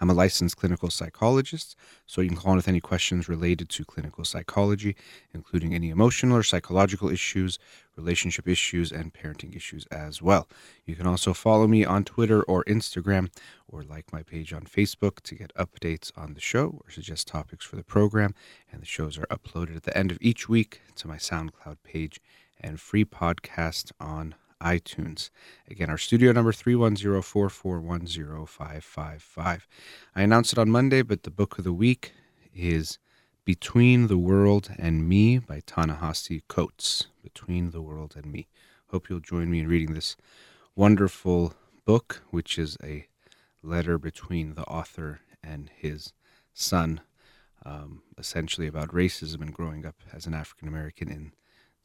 I'm a licensed clinical psychologist, so you can call in with any questions related to clinical psychology, including any emotional or psychological issues, relationship issues, and parenting issues as well. You can also follow me on Twitter or Instagram, or like my page on Facebook to get updates on the show or suggest topics for the program. And the shows are uploaded at the end of each week to my SoundCloud page and free podcast on iTunes. Again, our studio number 310-441-0555. I announced it on Monday, but the book of the week is Between the World and Me by Ta-Nehisi Coates. Between the World and Me. Hope you'll join me in reading this wonderful book, which is a letter between the author and his son, um, essentially about racism and growing up as an African American in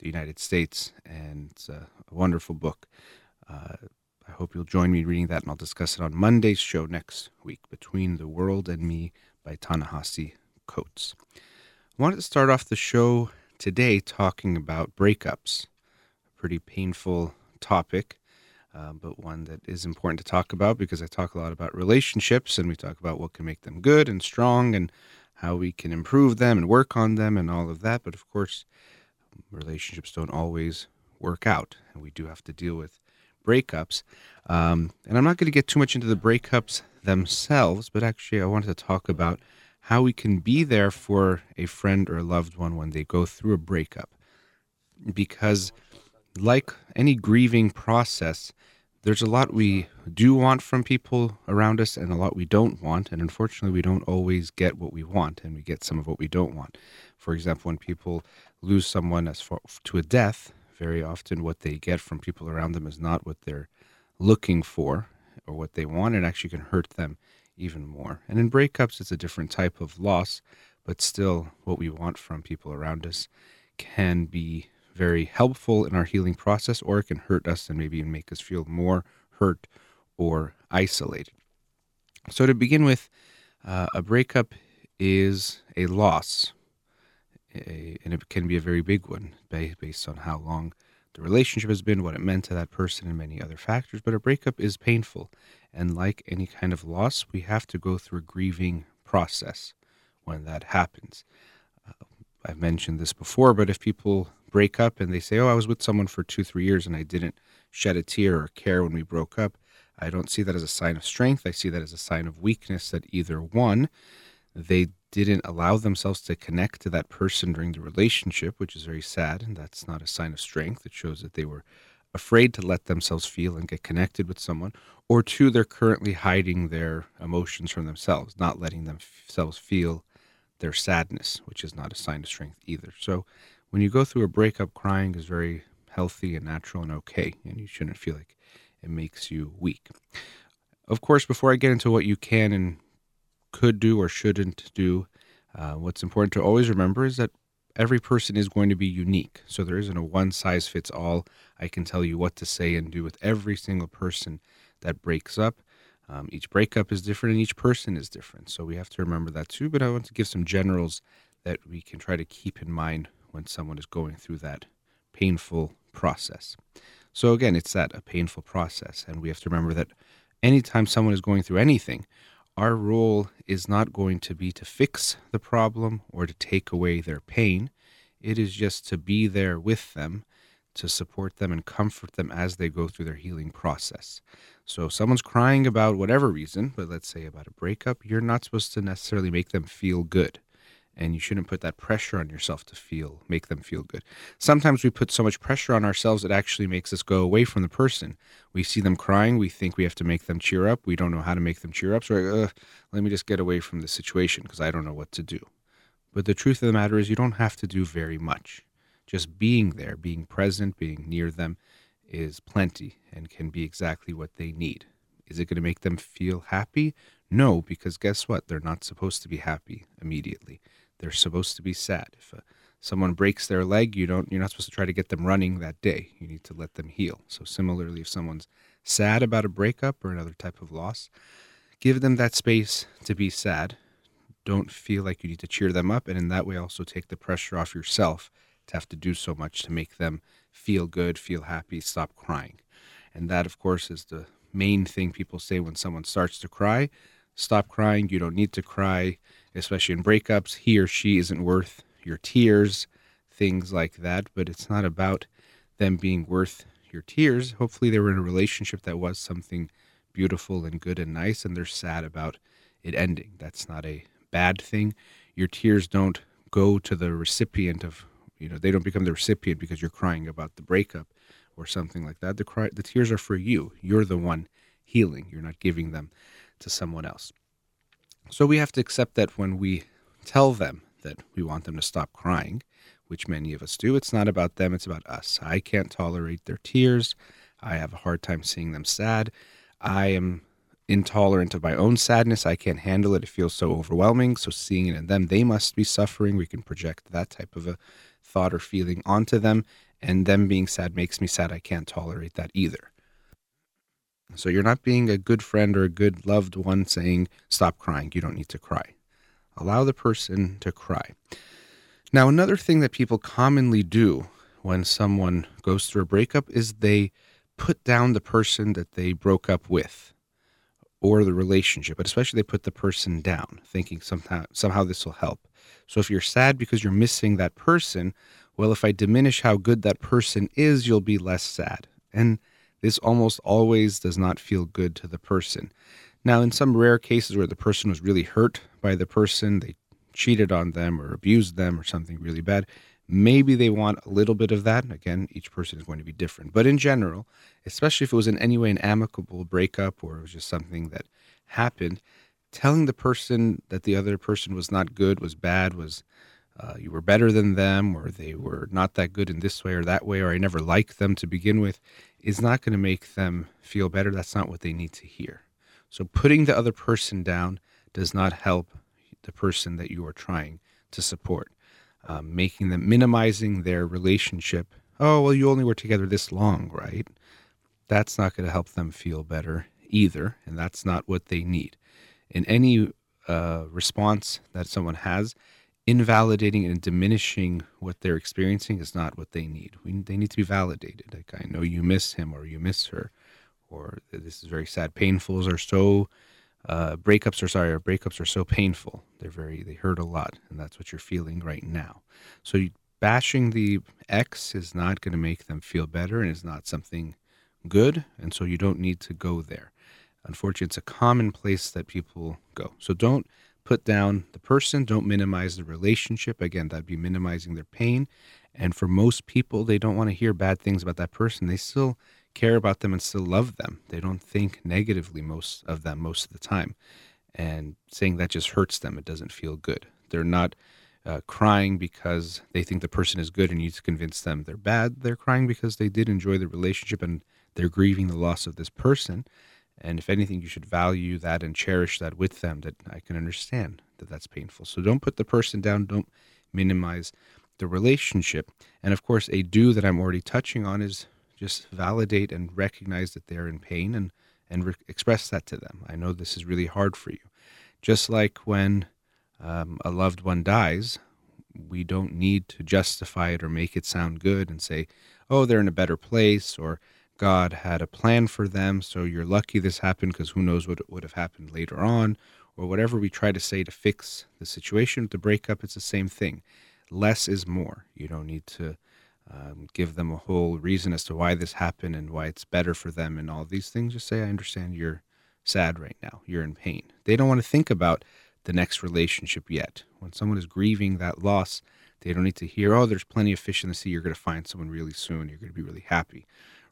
the United States, and it's a, a wonderful book. Uh, I hope you'll join me reading that, and I'll discuss it on Monday's show next week, Between the World and Me by Ta-Nehisi Coates. I wanted to start off the show today talking about breakups, a pretty painful topic, uh, but one that is important to talk about because I talk a lot about relationships, and we talk about what can make them good and strong, and how we can improve them and work on them, and all of that. But of course, relationships don't always work out, and we do have to deal with breakups. Um, and I'm not going to get too much into the breakups themselves, but actually, I wanted to talk about how we can be there for a friend or a loved one when they go through a breakup. Because, like any grieving process, there's a lot we do want from people around us and a lot we don't want. And unfortunately, we don't always get what we want, and we get some of what we don't want. For example, when people lose someone as far, to a death, very often what they get from people around them is not what they're looking for or what they want, and actually can hurt them even more. And in breakups, it's a different type of loss, but still, what we want from people around us can be very helpful in our healing process, or it can hurt us and maybe even make us feel more hurt or isolated. So, to begin with, uh, a breakup is a loss a, and it can be a very big one based on how long the relationship has been, what it meant to that person, and many other factors. But a breakup is painful. And like any kind of loss, we have to go through a grieving process when that happens. Uh, I've mentioned this before, but if people break up and they say, Oh, I was with someone for two, three years and I didn't shed a tear or care when we broke up, I don't see that as a sign of strength. I see that as a sign of weakness that either one, they didn't allow themselves to connect to that person during the relationship, which is very sad, and that's not a sign of strength. It shows that they were afraid to let themselves feel and get connected with someone, or two, they're currently hiding their emotions from themselves, not letting themselves feel their sadness, which is not a sign of strength either. So, when you go through a breakup, crying is very healthy and natural and okay, and you shouldn't feel like it makes you weak. Of course, before I get into what you can and could do or shouldn't do. Uh, what's important to always remember is that every person is going to be unique. So there isn't a one size fits all. I can tell you what to say and do with every single person that breaks up. Um, each breakup is different and each person is different. So we have to remember that too. But I want to give some generals that we can try to keep in mind when someone is going through that painful process. So again, it's that a painful process. And we have to remember that anytime someone is going through anything, our role is not going to be to fix the problem or to take away their pain. It is just to be there with them, to support them and comfort them as they go through their healing process. So, if someone's crying about whatever reason, but let's say about a breakup, you're not supposed to necessarily make them feel good and you shouldn't put that pressure on yourself to feel make them feel good sometimes we put so much pressure on ourselves it actually makes us go away from the person we see them crying we think we have to make them cheer up we don't know how to make them cheer up so like, let me just get away from the situation because i don't know what to do but the truth of the matter is you don't have to do very much just being there being present being near them is plenty and can be exactly what they need Is it going to make them feel happy? No, because guess what? They're not supposed to be happy immediately. They're supposed to be sad. If uh, someone breaks their leg, you don't you're not supposed to try to get them running that day. You need to let them heal. So similarly, if someone's sad about a breakup or another type of loss, give them that space to be sad. Don't feel like you need to cheer them up and in that way also take the pressure off yourself to have to do so much to make them feel good, feel happy, stop crying. And that of course is the main thing people say when someone starts to cry. Stop crying. You don't need to cry, especially in breakups. He or she isn't worth your tears, things like that. But it's not about them being worth your tears. Hopefully, they were in a relationship that was something beautiful and good and nice, and they're sad about it ending. That's not a bad thing. Your tears don't go to the recipient of, you know, they don't become the recipient because you're crying about the breakup or something like that. The cry, the tears are for you. You're the one healing. You're not giving them to someone else. So we have to accept that when we tell them that we want them to stop crying, which many of us do, it's not about them, it's about us. I can't tolerate their tears. I have a hard time seeing them sad. I am intolerant of my own sadness. I can't handle it. It feels so overwhelming. So seeing it in them, they must be suffering. We can project that type of a thought or feeling onto them. And them being sad makes me sad. I can't tolerate that either. So you're not being a good friend or a good loved one saying, stop crying. You don't need to cry. Allow the person to cry. Now, another thing that people commonly do when someone goes through a breakup is they put down the person that they broke up with or the relationship, but especially they put the person down, thinking somehow somehow this will help. So if you're sad because you're missing that person, well, if I diminish how good that person is, you'll be less sad. And this almost always does not feel good to the person. Now, in some rare cases where the person was really hurt by the person, they cheated on them or abused them or something really bad, maybe they want a little bit of that. Again, each person is going to be different. But in general, especially if it was in any way an amicable breakup or it was just something that happened, telling the person that the other person was not good, was bad, was uh, you were better than them, or they were not that good in this way or that way, or I never liked them to begin with, is not going to make them feel better. That's not what they need to hear. So putting the other person down does not help the person that you are trying to support. Um, making them minimizing their relationship. Oh, well, you only were together this long, right? That's not going to help them feel better either. And that's not what they need. In any uh, response that someone has, invalidating and diminishing what they're experiencing is not what they need. We, they need to be validated. Like, I know you miss him or you miss her, or this is very sad. Painfuls are so, uh, breakups are sorry, breakups are so painful. They're very, they hurt a lot, and that's what you're feeling right now. So, you, bashing the ex is not going to make them feel better and is not something good, and so you don't need to go there. Unfortunately, it's a common place that people go. So, don't put down the person, don't minimize the relationship. Again, that'd be minimizing their pain. And for most people, they don't want to hear bad things about that person. They still care about them and still love them. They don't think negatively most of them most of the time. And saying that just hurts them. It doesn't feel good. They're not uh, crying because they think the person is good and you convince them they're bad. They're crying because they did enjoy the relationship and they're grieving the loss of this person. And if anything, you should value that and cherish that with them. That I can understand that that's painful. So don't put the person down. Don't minimize the relationship. And of course, a do that I'm already touching on is just validate and recognize that they're in pain and and re- express that to them. I know this is really hard for you. Just like when um, a loved one dies, we don't need to justify it or make it sound good and say, "Oh, they're in a better place," or God had a plan for them. So you're lucky this happened because who knows what would have happened later on, or whatever we try to say to fix the situation. To break up, it's the same thing. Less is more. You don't need to um, give them a whole reason as to why this happened and why it's better for them and all these things. Just say, I understand you're sad right now. You're in pain. They don't want to think about the next relationship yet. When someone is grieving that loss, they don't need to hear, oh, there's plenty of fish in the sea. You're going to find someone really soon. You're going to be really happy.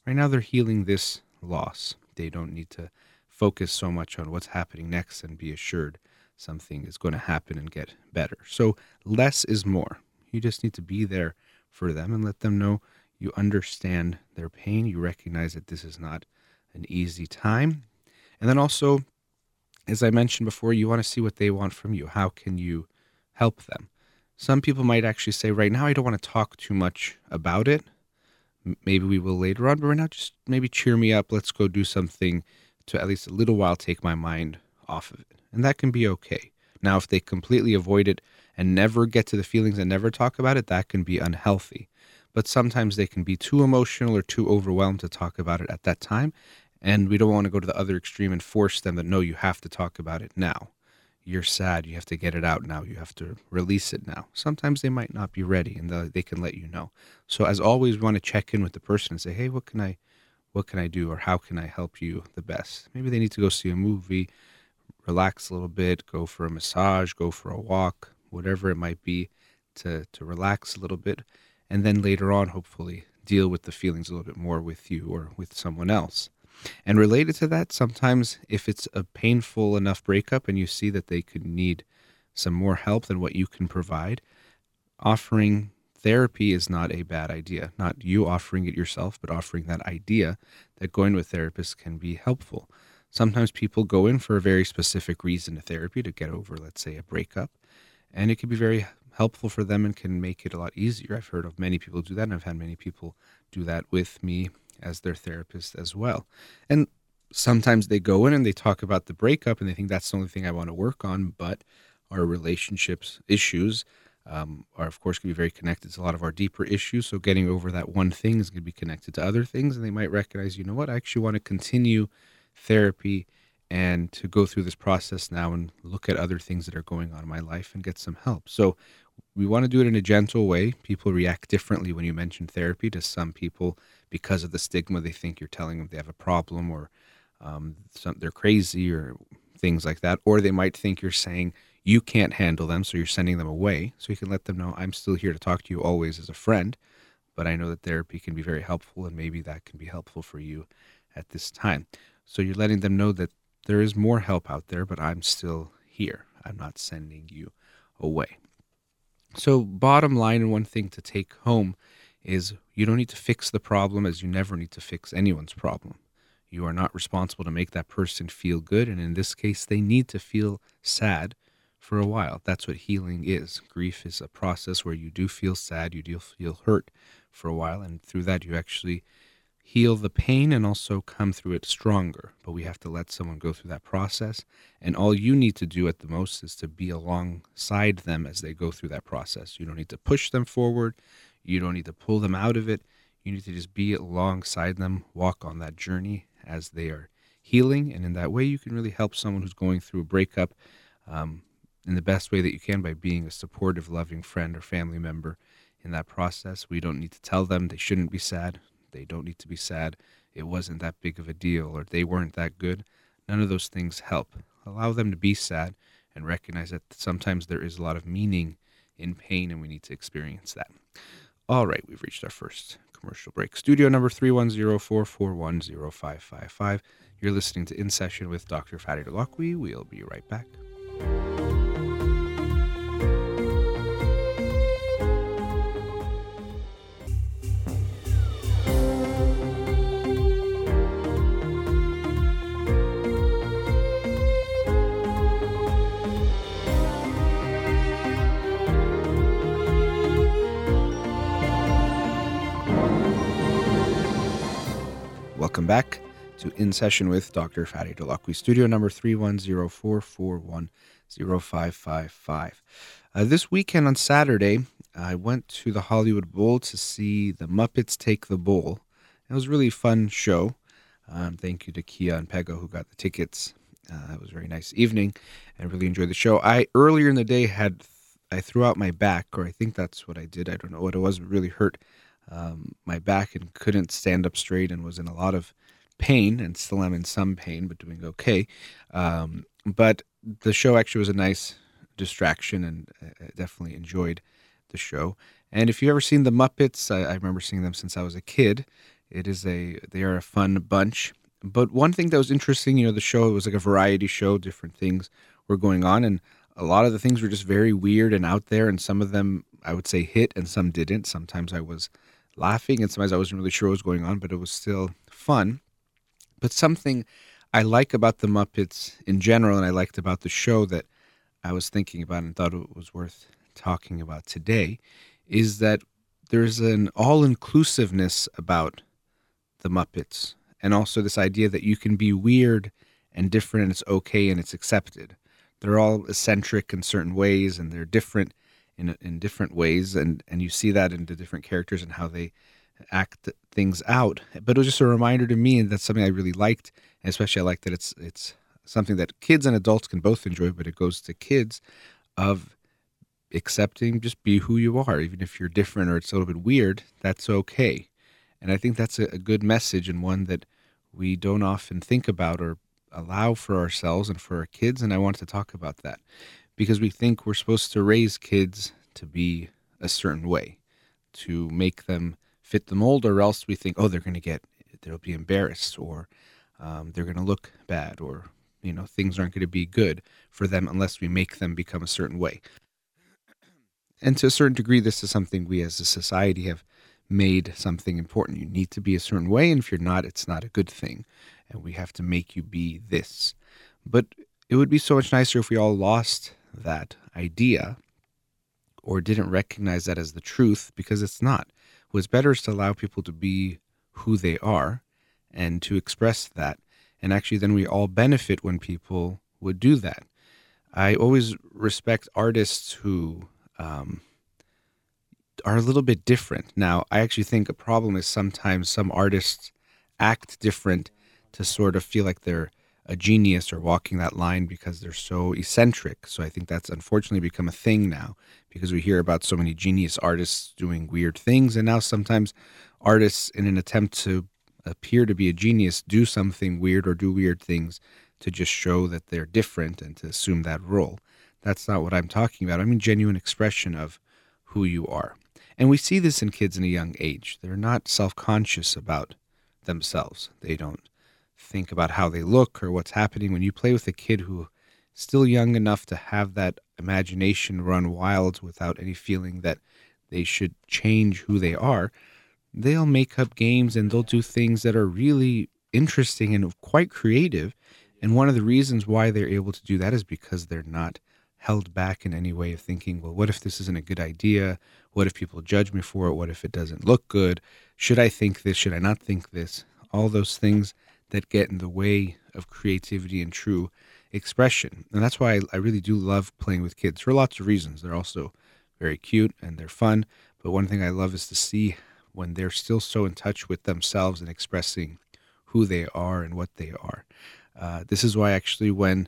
Right now, they're healing this loss. They don't need to focus so much on what's happening next and be assured something is going to happen and get better. So, less is more. You just need to be there for them and let them know you understand their pain. You recognize that this is not an easy time. And then also, as I mentioned before, you want to see what they want from you. How can you help them? Some people might actually say, right now, I don't want to talk too much about it. Maybe we will later on, but right now, just maybe cheer me up. Let's go do something to at least a little while take my mind off of it. And that can be okay. Now, if they completely avoid it and never get to the feelings and never talk about it, that can be unhealthy. But sometimes they can be too emotional or too overwhelmed to talk about it at that time. And we don't want to go to the other extreme and force them that no, you have to talk about it now. You're sad. You have to get it out now. You have to release it now. Sometimes they might not be ready and they can let you know. So, as always, we want to check in with the person and say, hey, what can I what can I do or how can I help you the best? Maybe they need to go see a movie, relax a little bit, go for a massage, go for a walk, whatever it might be to, to relax a little bit. And then later on, hopefully, deal with the feelings a little bit more with you or with someone else. And related to that, sometimes if it's a painful enough breakup and you see that they could need some more help than what you can provide, offering therapy is not a bad idea. Not you offering it yourself, but offering that idea that going to a therapist can be helpful. Sometimes people go in for a very specific reason to therapy to get over, let's say, a breakup, and it can be very helpful for them and can make it a lot easier. I've heard of many people do that, and I've had many people do that with me as their therapist as well. And sometimes they go in and they talk about the breakup and they think that's the only thing I want to work on, but our relationships issues um, are, of course, going to be very connected to a lot of our deeper issues. So getting over that one thing is going to be connected to other things, and they might recognize, you know what, I actually want to continue therapy and to go through this process now and look at other things that are going on in my life and get some help. So we want to do it in a gentle way. People react differently when you mention therapy to some people because of the stigma. They think you're telling them they have a problem or um, some, they're crazy or things like that. Or they might think you're saying, you can't handle them, so you're sending them away. So you can let them know I'm still here to talk to you always as a friend, but I know that therapy can be very helpful, and maybe that can be helpful for you at this time. So you're letting them know that there is more help out there, but I'm still here. I'm not sending you away. So, bottom line, and one thing to take home is you don't need to fix the problem as you never need to fix anyone's problem. You are not responsible to make that person feel good. And in this case, they need to feel sad for a while. That's what healing is. Grief is a process where you do feel sad, you do feel hurt for a while, and through that, you actually heal the pain and also come through it stronger. But we have to let someone go through that process. And all you need to do at the most is to be alongside them as they go through that process. You don't need to push them forward, you don't need to pull them out of it. You need to just be alongside them, walk on that journey as they are healing. And in that way, you can really help someone who's going through a breakup um, in the best way that you can by being a supportive, loving friend or family member in that process. We don't need to tell them they shouldn't be sad. They don't need to be sad. It wasn't that big of a deal or they weren't that good. None of those things help. Allow them to be sad and recognize that sometimes there is a lot of meaning in pain and we need to experience that. All right, we've reached our first commercial break. Studio number 310-441-0555. You're listening to In Session with Dr. Fadi Dalakwi. We'll be right back. Back to In Session with Dr. Fadi Dalakwi, studio number 310-441-0555. Uh, this weekend on Saturday, I went to the Hollywood Bowl to see the Muppets Take the Bowl. It was a really fun show. Um, thank you to Kia and Pego who got the tickets. Uh, it was a very nice evening. and really enjoyed the show. I earlier in the day had I threw out my back, or I think that's what I did. I don't know what it was. Really hurt um, my back and couldn't stand up straight and was in a lot of pain and still am in some pain, but doing okay. Um, but the show actually was a nice distraction and I definitely enjoyed the show. And if you've ever seen the Muppets, I, I remember seeing them since I was a kid. It is a they are a fun bunch. But one thing that was interesting, you know, the show was like a variety show, different things were going on, and a lot of the things were just very weird and out there, and some of them I would say hit and some didn't. Sometimes I was laughing, and sometimes I wasn't really sure what was going on, but it was still fun. But something I like about the Muppets in general, and I liked about the show that I was thinking about and thought it was worth talking about today, is that there's an all inclusiveness about the Muppets, and also this idea that you can be weird and different and it's okay and it's accepted. They're all eccentric in certain ways and they're different in in different ways and and you see that in the different characters and how they act things out. But it was just a reminder to me and that's something I really liked and especially I like that it's it's something that kids and adults can both enjoy but it goes to kids of accepting just be who you are even if you're different or it's a little bit weird that's okay and i think that's a, a good message and one that we don't often think about or allow for ourselves and for our kids. And I want to talk about that because we think we're supposed to raise kids to be a certain way, to make them fit the mold, or else we think, oh, they're going to get, they'll be embarrassed, or um, they're going to look bad, or you know, things aren't going to be good for them unless we make them become a certain way. And to a certain degree, this is something we as a society have made something important. You need to be a certain way, and if you're not, it's not a good thing and we have to make you be this. But it would be so much nicer if we all lost that idea or didn't recognize that as the truth because it's not. What's better is to allow people to be who they are and to express that. And actually, then we all benefit when people would do that. I always respect artists who um, are a little bit different. Now, I actually think a problem is sometimes some artists act different to sort of feel like they're a genius or walking that line because they're so eccentric. So I think that's unfortunately become a thing now because we hear about so many genius artists doing weird things. And now sometimes artists, in an attempt to appear to be a genius, do something weird or do weird things to just show that they're different and to assume that role. That's not what I'm talking about. I mean, genuine expression of who you are. And we see this in kids in a young age. They're not self conscious about themselves. They don't think about how they look or what's happening. When you play with a kid who still young enough to have that imagination run wild without any feeling that they should change who they are they'll make up games and they'll do things that are really interesting and quite creative. And one of the reasons why they're able to do that is because they're not held back in any way of thinking well what if this isn't a good idea? What if people judge me for it? What if it doesn't look good? Should i think this? Should i not think this? All those things that get in the way of creativity and true expression. And that's why I, I, really do love playing with kids for lots of reasons. They're also very cute and they're fun. But one thing I love is to see when they're still so in touch with themselves and expressing who they are and what they are. Uh, this is why, actually, when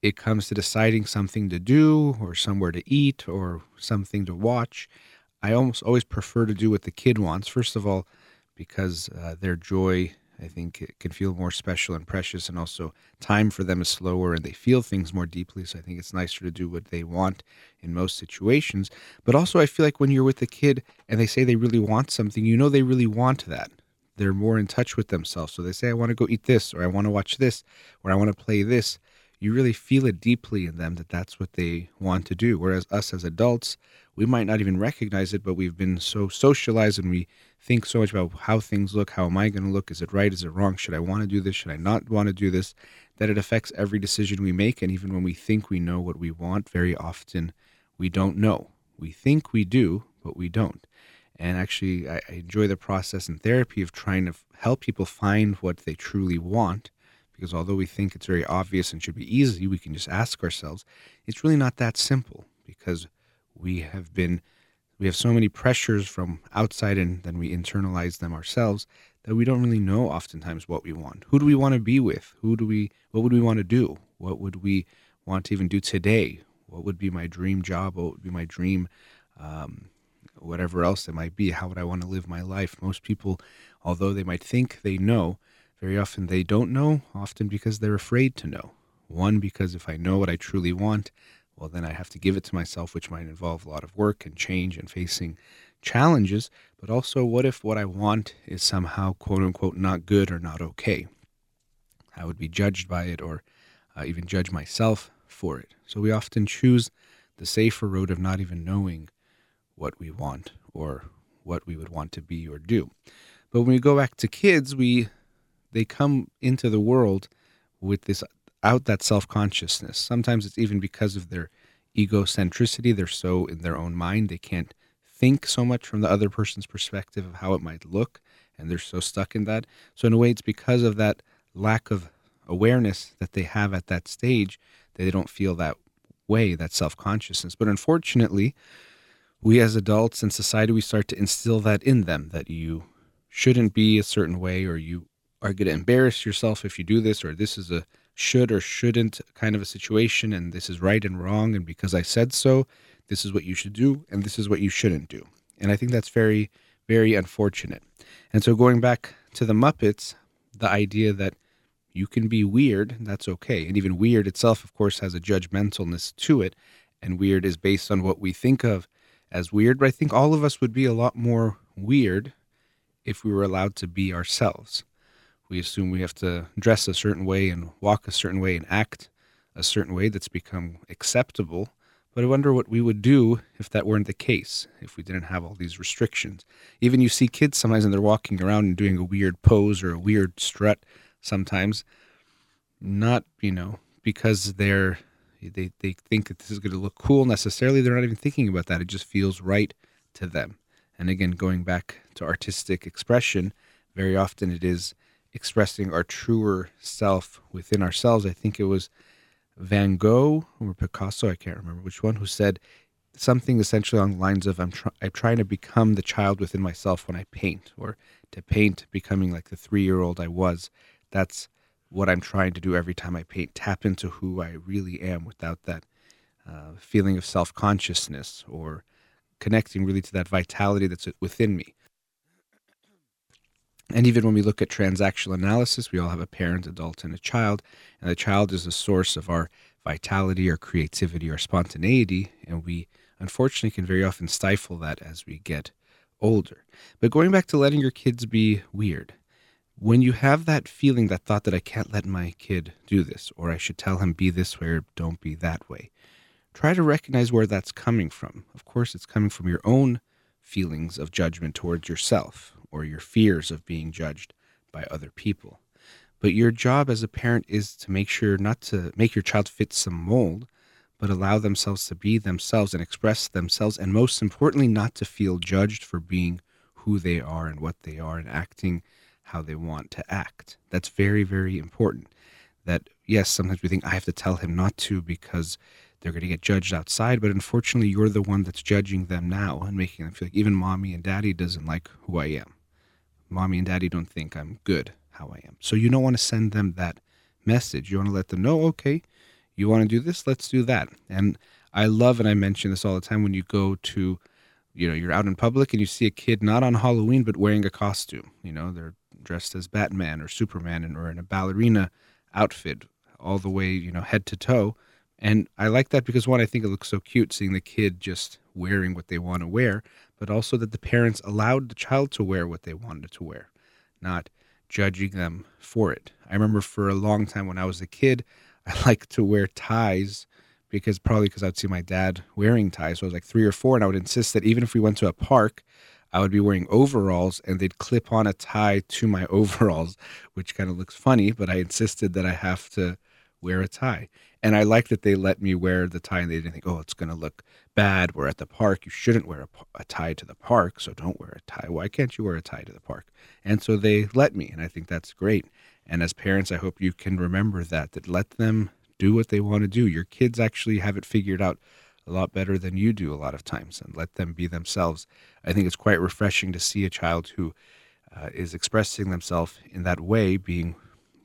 it comes to deciding something to do or somewhere to eat or something to watch, I almost always prefer to do what the kid wants. First of all, because uh, their joy I think it can feel more special and precious, and also time for them is slower and they feel things more deeply. So I think it's nicer to do what they want in most situations. But also, I feel like when you're with a kid and they say they really want something, you know they really want that. They're more in touch with themselves. So they say, I want to go eat this, or I want to watch this, or I want to play this. You really feel it deeply in them that that's what they want to do. Whereas us as adults, we might not even recognize it, but we've been so socialized and we think so much about how things look. How am I going to look? Is it right? Is it wrong? Should I want to do this? Should I not want to do this? That it affects every decision we make. And even when we think we know what we want, very often we don't know. We think we do, but we don't. And actually, I, enjoy the process in therapy of trying to help people find what they truly want. Because although we think it's very obvious and should be easy, we can just ask ourselves, it's really not that simple because we have been we have so many pressures from outside and then we internalize them ourselves that we don't really know oftentimes what we want. Who do we want to be with? Who do we what would we want to do? What would we want to even do today? What would be my dream job? What would be my dream um, whatever else it might be? How would I want to live my life? Most people, although they might think they know, very often they don't know, often because they're afraid to know. One, because if I know what I truly want, well, then I have to give it to myself, which might involve a lot of work and change and facing challenges. But also, what if what I want is somehow, quote unquote, not good or not okay? I would be judged by it or uh, even judge myself for it. So we often choose the safer road of not even knowing what we want or what we would want to be or do. But when we go back to kids, we they come into the world with this out that self consciousness. Sometimes it's even because of their egocentricity. They're so in their own mind, they can't think so much from the other person's perspective of how it might look, and they're so stuck in that. So, in a way, it's because of that lack of awareness that they have at that stage that they don't feel that way, that self consciousness. But unfortunately, we as adults in society, we start to instill that in them that you shouldn't be a certain way or you are going to embarrass yourself if you do this or this is a should or shouldn't kind of a situation and this is right and wrong and because I said so this is what you should do and this is what you shouldn't do. And I think that's very very unfortunate. And so going back to the Muppets the idea that you can be weird that's okay. And even weird itself of course has a judgmentalness to it. And weird is based on what we think of as weird but I think all of us would be a lot more weird if we were allowed to be ourselves we assume we have to dress a certain way and walk a certain way and act a certain way that's become acceptable. But I wonder what we would do if that weren't the case, if we didn't have all these restrictions. Even you see kids sometimes and they're walking around and doing a weird pose or a weird strut sometimes, not, you know, because they're they, they think that this is going to look cool necessarily. They're not even thinking about that. It just feels right to them. And again, going back to artistic expression, very often it is expressing our truer self within ourselves. I think it was Van Gogh or Picasso, I can't remember which one, who said something essentially along the lines of I'm, I'm trying to become the child within myself when I paint, or to paint becoming like the three year old I was. That's what I'm trying to do every time I paint, tap into who I really am without that uh, feeling of self consciousness or connecting really to that vitality that's within me. And even when we look at transactional analysis, we all have a parent, adult, and a child. And the child is the source of our vitality, our creativity, our spontaneity. And we unfortunately can very often stifle that as we get older. But going back to letting your kids be weird, when you have that feeling, that thought that I can't let my kid do this, or I should tell him be this way or don't be that way, try to recognize where that's coming from. Of course, it's coming from your own feelings of judgment towards yourself or your fears of being judged by other people. But your job as a parent is to make sure not to make your child fit some mold, but allow themselves to be themselves and express themselves, and most importantly, not to feel judged for being who they are and what they are and acting how they want to act. That's very, very important. That, yes, sometimes we think I have to tell him not to because they're going to get judged outside, but unfortunately, you're the one that's judging them now and making them feel like even mommy and daddy doesn't like who I am mommy and daddy don't think I'm good how I am. So you don't want to send them that message. You want to let them know, okay, you want to do this, let's do that. And I love, and I mention this all the time when you go to, you know, you're out in public and you see a kid not on Halloween but wearing a costume. You know, they're dressed as Batman or Superman or in a ballerina outfit, all the way, you know, head to toe. And I like that because one, I think it looks so cute seeing the kid just wearing what they want to wear but also that the parents allowed the child to wear what they wanted to wear, not judging them for it. I remember for a long time when I was a kid, I liked to wear ties because probably because I'd see my dad wearing ties. So I was like three or four, and I would insist that even if we went to a park, I would be wearing overalls and they'd clip on a tie to my overalls, which kind of looks funny, but I insisted that I have to wear a tie. And I like that they let me wear the tie and they didn't think, oh, it's going to look bad. We're at the park. You shouldn't wear a, a, tie to the park, so don't wear a tie. Why can't you wear a tie to the park? And so they let me, and I think that's great. And as parents, I hope you can remember that, that let them do what they want to do. Your kids actually have it figured out a lot better than you do a lot of times, and let them be themselves. I think it's quite refreshing to see a child who uh, is expressing themselves in that way, being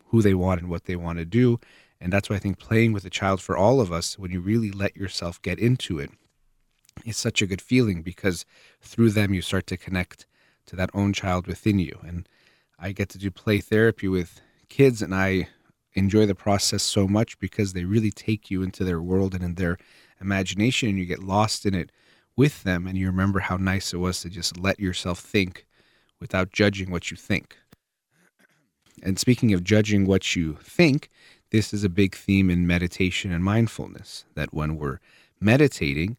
who they want and what they want to do. And that's why I think playing with a child for all of us, when you really let yourself get into it, is such a good feeling because through them you start to connect to that own child within you. And I get to do play therapy with kids, and I enjoy the process so much because they really take you into their world and in their imagination, and you get lost in it with them, and you remember how nice it was to just let yourself think without judging what you think. And speaking of judging what you think, this is a big theme in meditation and mindfulness that when we're meditating,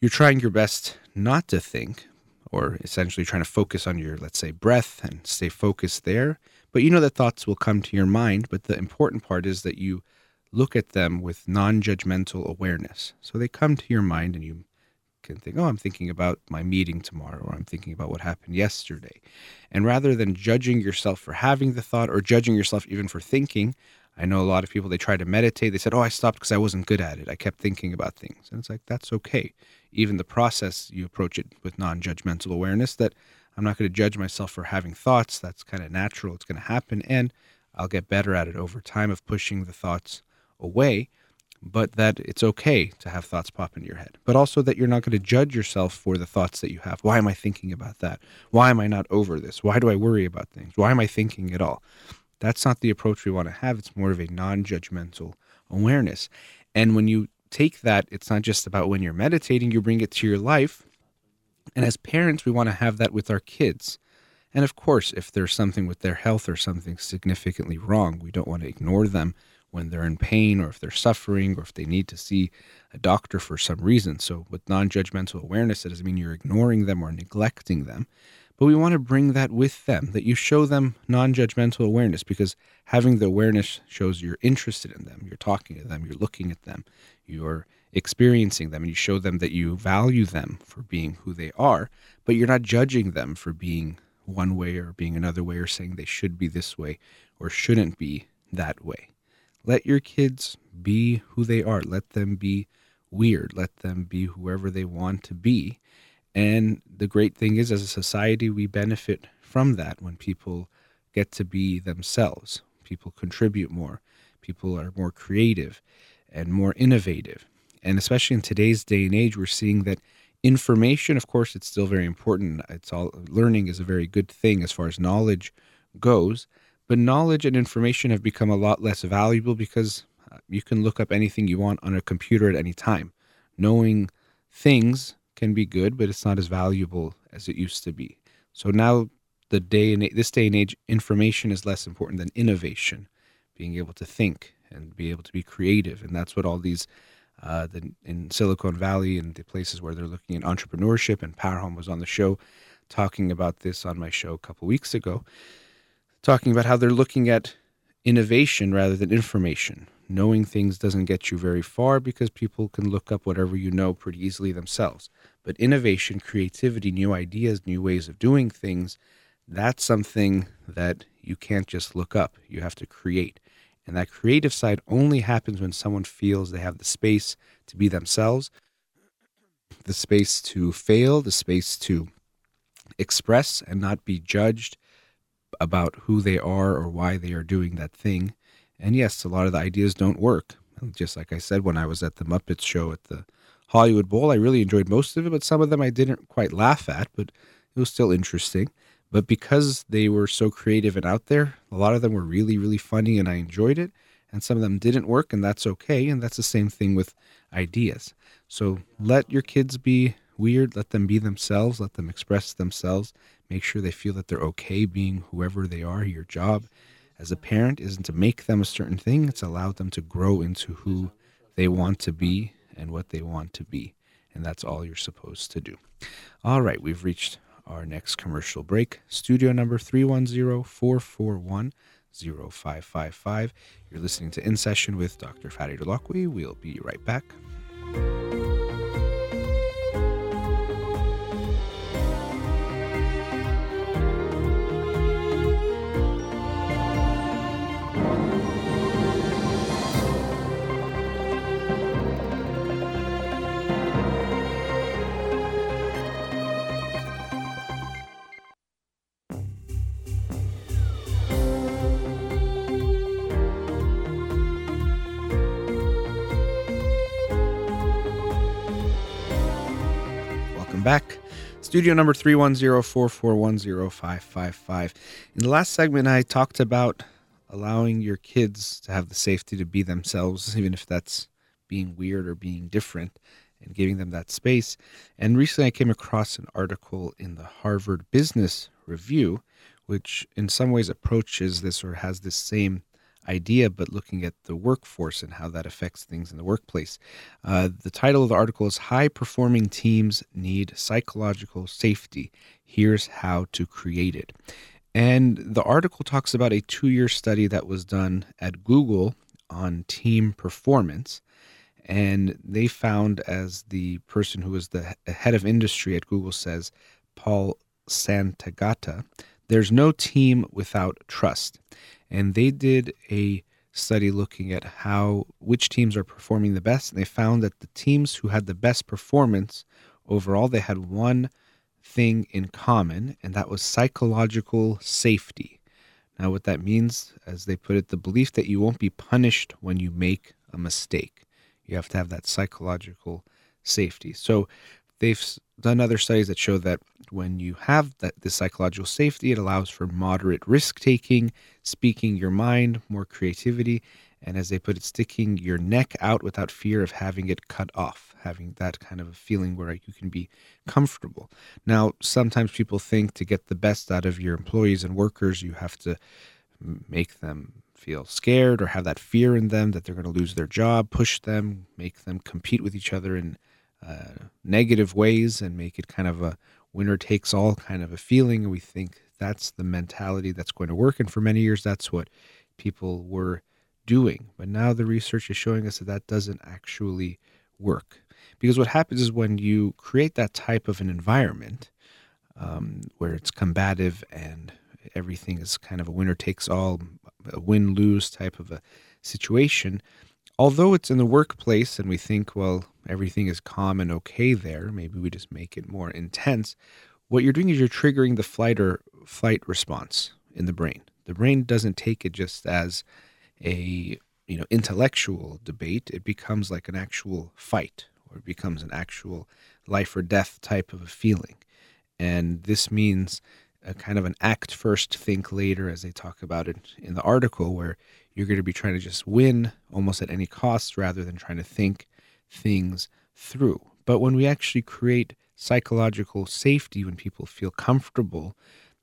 you're trying your best not to think, or essentially trying to focus on your, let's say, breath and stay focused there. But you know that thoughts will come to your mind. But the important part is that you look at them with non judgmental awareness. So they come to your mind and you can think, oh, I'm thinking about my meeting tomorrow, or I'm thinking about what happened yesterday. And rather than judging yourself for having the thought or judging yourself even for thinking, I know a lot of people, they try to meditate. They said, oh, I stopped because I wasn't good at it. I kept thinking about things. And it's like, that's okay. Even the process, you approach it with non judgmental awareness that I'm not going to judge myself for having thoughts. That's kind of natural. It's going to happen. And I'll get better at it over time of pushing the thoughts away but that it's okay to have thoughts pop into your head, but also that you're not going to judge yourself for the thoughts that you have. Why am I thinking about that? Why am I not over this? Why do I worry about things? Why am I thinking at all? That's not the approach we want to have. It's more of a non judgmental awareness. And when you take that, it's not just about when you're meditating, you bring it to your life. And as parents, we want to have that with our kids. And of course, if there's something with their health or something significantly wrong, we don't want to ignore them when they're in pain or if they're suffering or if they need to see a doctor for some reason. So, with non judgmental awareness, it doesn't mean you're ignoring them or neglecting them. But we want to bring that with them, that you show them non judgmental awareness because having the awareness shows you're interested in them, you're talking to them, you're looking at them, you're experiencing them, and you show them that you value them for being who they are, but you're not judging them for being one way or being another way or saying they should be this way or shouldn't be that way. Let your kids be who they are. Let them be weird. Let them be whoever they want to be. And the great thing is, as a society, we benefit from that when people get to be themselves. People contribute more. People are more creative and more innovative. And especially in today's day and age, we're seeing that information, of course, it's still very important. It's all learning is a very good thing as far as knowledge goes. But knowledge and information have become a lot less valuable because uh, you can look up anything you want on a computer at any time. Knowing things can be good, but it's not as valuable as it used to be. So now, the day and this day and age, information is less important than innovation, being able to think and be able to be creative, and that's what all these uh, the, in Silicon Valley and the places where they're looking at entrepreneurship. And Powerhome was on the show talking about this on my show a couple weeks ago talking about how they're looking at innovation rather than information. Knowing things doesn't get you very far because people can look up whatever you know pretty easily themselves. But innovation, creativity, new ideas, new ways of doing things, that's something that you can't just look up. You have to create. And that creative side only happens when someone feels they have the space to be themselves, the space to fail, the space to express and not be judged about who they are or why they are doing that thing. And yes, a lot of the ideas don't work. Just like I said, when I was at the Muppets show at the Hollywood Bowl, I really enjoyed most of it, but some of them I didn't quite laugh at, but it was still interesting. But because they were so creative and out there, a lot of them were really, really funny and I enjoyed it. And some of them didn't work, and that's okay. And that's the same thing with ideas. So let your kids be weird, let them be themselves, let them express themselves, Make sure they feel that they're okay being whoever they are. Your job as a parent isn't to make them a certain thing, it's allow them to grow into who they want to be and what they want to be. And that's all you're supposed to do. All right, we've reached our next commercial break. Studio number 310 441 0555. You're listening to In Session with Dr. Farid Holakwi. We'll be right back. Studio number 310-441-0555. In the last segment, I talked about allowing your kids to have the safety to be themselves, even if that's being weird or being different, and giving them that space. And recently I came across an article in the Harvard Business Review, which in some ways approaches this or has this same idea, but looking at the workforce and how that affects things in the workplace. Uh, the title of the article is High Performing Teams Need Psychological Safety. Here's how to create it. And the article talks about a two year study that was done at Google on team performance. And they found, as the person who was the head of industry at Google says, Paul Santagata, there's no team without trust. And they did a study looking at how which teams are performing the best and they found that the teams who had the best performance overall they had one thing in common, and that was psychological safety. Now, what that means, as they put it, the belief that you won't be punished when you make a mistake. You have to have that psychological safety. So, they've done other studies that show that when you have that this psychological safety, it allows for moderate risk taking, speaking your mind, more creativity, and as they put it, sticking your neck out without fear of having it cut off, having that kind of a feeling where you can be comfortable. Now, sometimes people think to get the best out of your employees and workers, you have to make them feel scared or have that fear in them that they're going to lose their job, push them, make them compete with each other in uh, negative ways, and make it kind of a winner takes all kind of a feeling. We think that's the mentality that's going to work. And for many years, that's what people were doing. But now the research is showing us that that doesn't actually work. Because what happens is when you create that type of an environment um, where it's combative and everything is kind of a winner takes all, a win lose type of a situation, although it's in the workplace and we think, well, everything is calm and okay there, maybe we just make it more intense. What you're doing is you're triggering the flight or flight response in the brain. The brain doesn't take it just as a you know intellectual debate it becomes like an actual fight or it becomes an actual life or death type of a feeling and this means a kind of an act first think later as they talk about it in the article where you're going to be trying to just win almost at any cost rather than trying to think things through but when we actually create psychological safety when people feel comfortable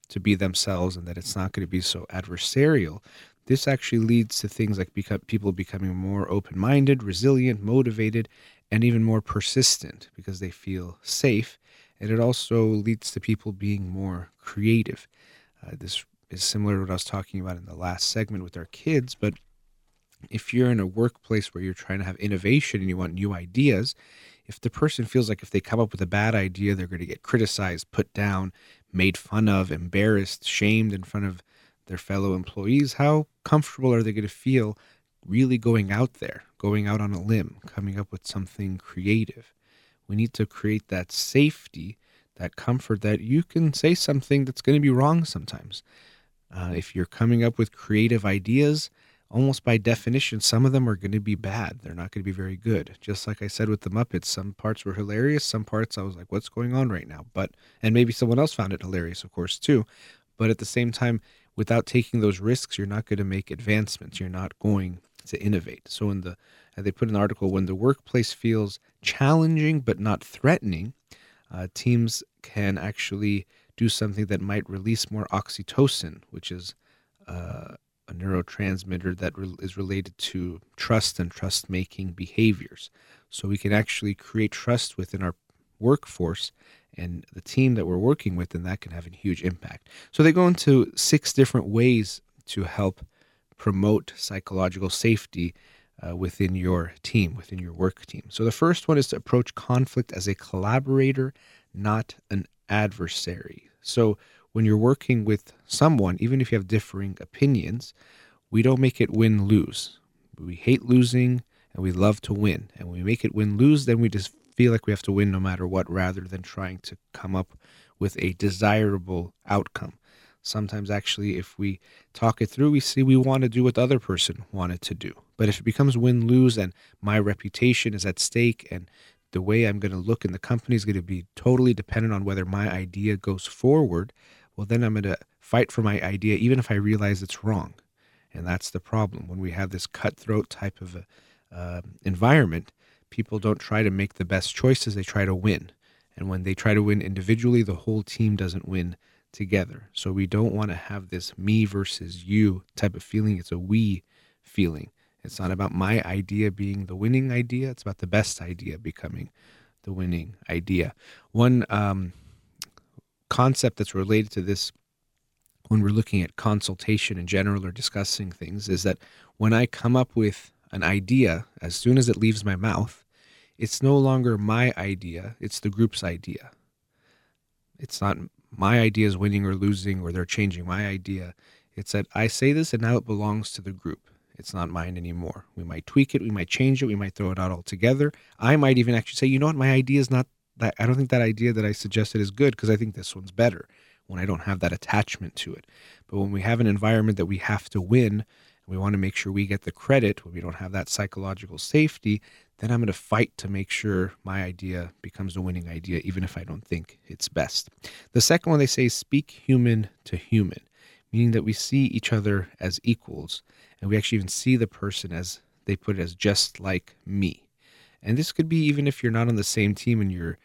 to be themselves and that it's not going to be so adversarial this actually leads to things like become, people becoming more open minded, resilient, motivated, and even more persistent because they feel safe. And it also leads to people being more creative. Uh, this is similar to what I was talking about in the last segment with our kids, but if you're in a workplace where you're trying to have innovation and you want new ideas, if the person feels like if they come up with a bad idea, they're going to get criticized, put down, made fun of, embarrassed, shamed in front of their fellow employees, how comfortable are they going to feel really going out there, going out on a limb, coming up with something creative? We need to create that safety, that comfort that you can say something that's going to be wrong sometimes. Uh, if you're coming up with creative ideas, almost by definition, some of them are going to be bad. They're not going to be very good. Just like I said with the Muppets, some parts were hilarious. Some parts I was like, what's going on right now? But, and maybe someone else found it hilarious, of course, too. But at the same time, without taking those risks, you're not going to make advancements. You're not going to innovate. So, in the they put an article when the workplace feels challenging but not threatening, uh, teams can actually do something that might release more oxytocin, which is uh, a neurotransmitter that re- is related to trust and trust making behaviors. So we can actually create trust within our workforce and the team that we're working with, and that can have a huge impact. So they go into six different ways to help promote psychological safety uh, within your team, within your work team. So the first one is to approach conflict as a collaborator, not an adversary. So when you're working with someone, even if you have differing opinions, we don't make it win lose. We hate losing and we love to win. And when we make it win lose, then we just feel like we have to win no matter what rather than trying to come up with a desirable outcome. Sometimes, actually, if we talk it through, we see we want to do what the other person wanted to do. But if it becomes win lose and my reputation is at stake and the way I'm going to look in the company is going to be totally dependent on whether my idea goes forward, well, then I'm going to fight for my idea even if I realize it's wrong. And that's the problem. When we have this cutthroat type of a, uh, environment, people don't try to make the best choices, they try to win. And when they try to win individually, the whole team doesn't win together. So we don't want to have this me versus you type of feeling. It's a we feeling. It's not about my idea being the winning idea. It's about the best idea becoming the winning idea. One um, concept that's related to this when we're looking at consultation in general or discussing things is that when I come up with an idea, as soon as it leaves my mouth, it's no longer my idea, it's the group's idea. It's not my idea is winning or losing or they're changing my idea. It's that I say this and now it belongs to the group. It's not mine anymore. We might tweak it, we might change it, we might throw it out altogether. I might even actually say, you know what, my idea is not that. I don't think that idea that I suggested is good because I think this one's better when I don't have that attachment to it. But when we have an environment that we have to win, and we want to make sure we get the credit when we don't have that psychological safety, then I'm going to fight to make sure my idea becomes the winning idea, even if I don't think it's best. The second one they say speak human to human, meaning that we see each other as equals, and we actually even see the person as they put it as just like me. And this could be even if you're not on the same team and you're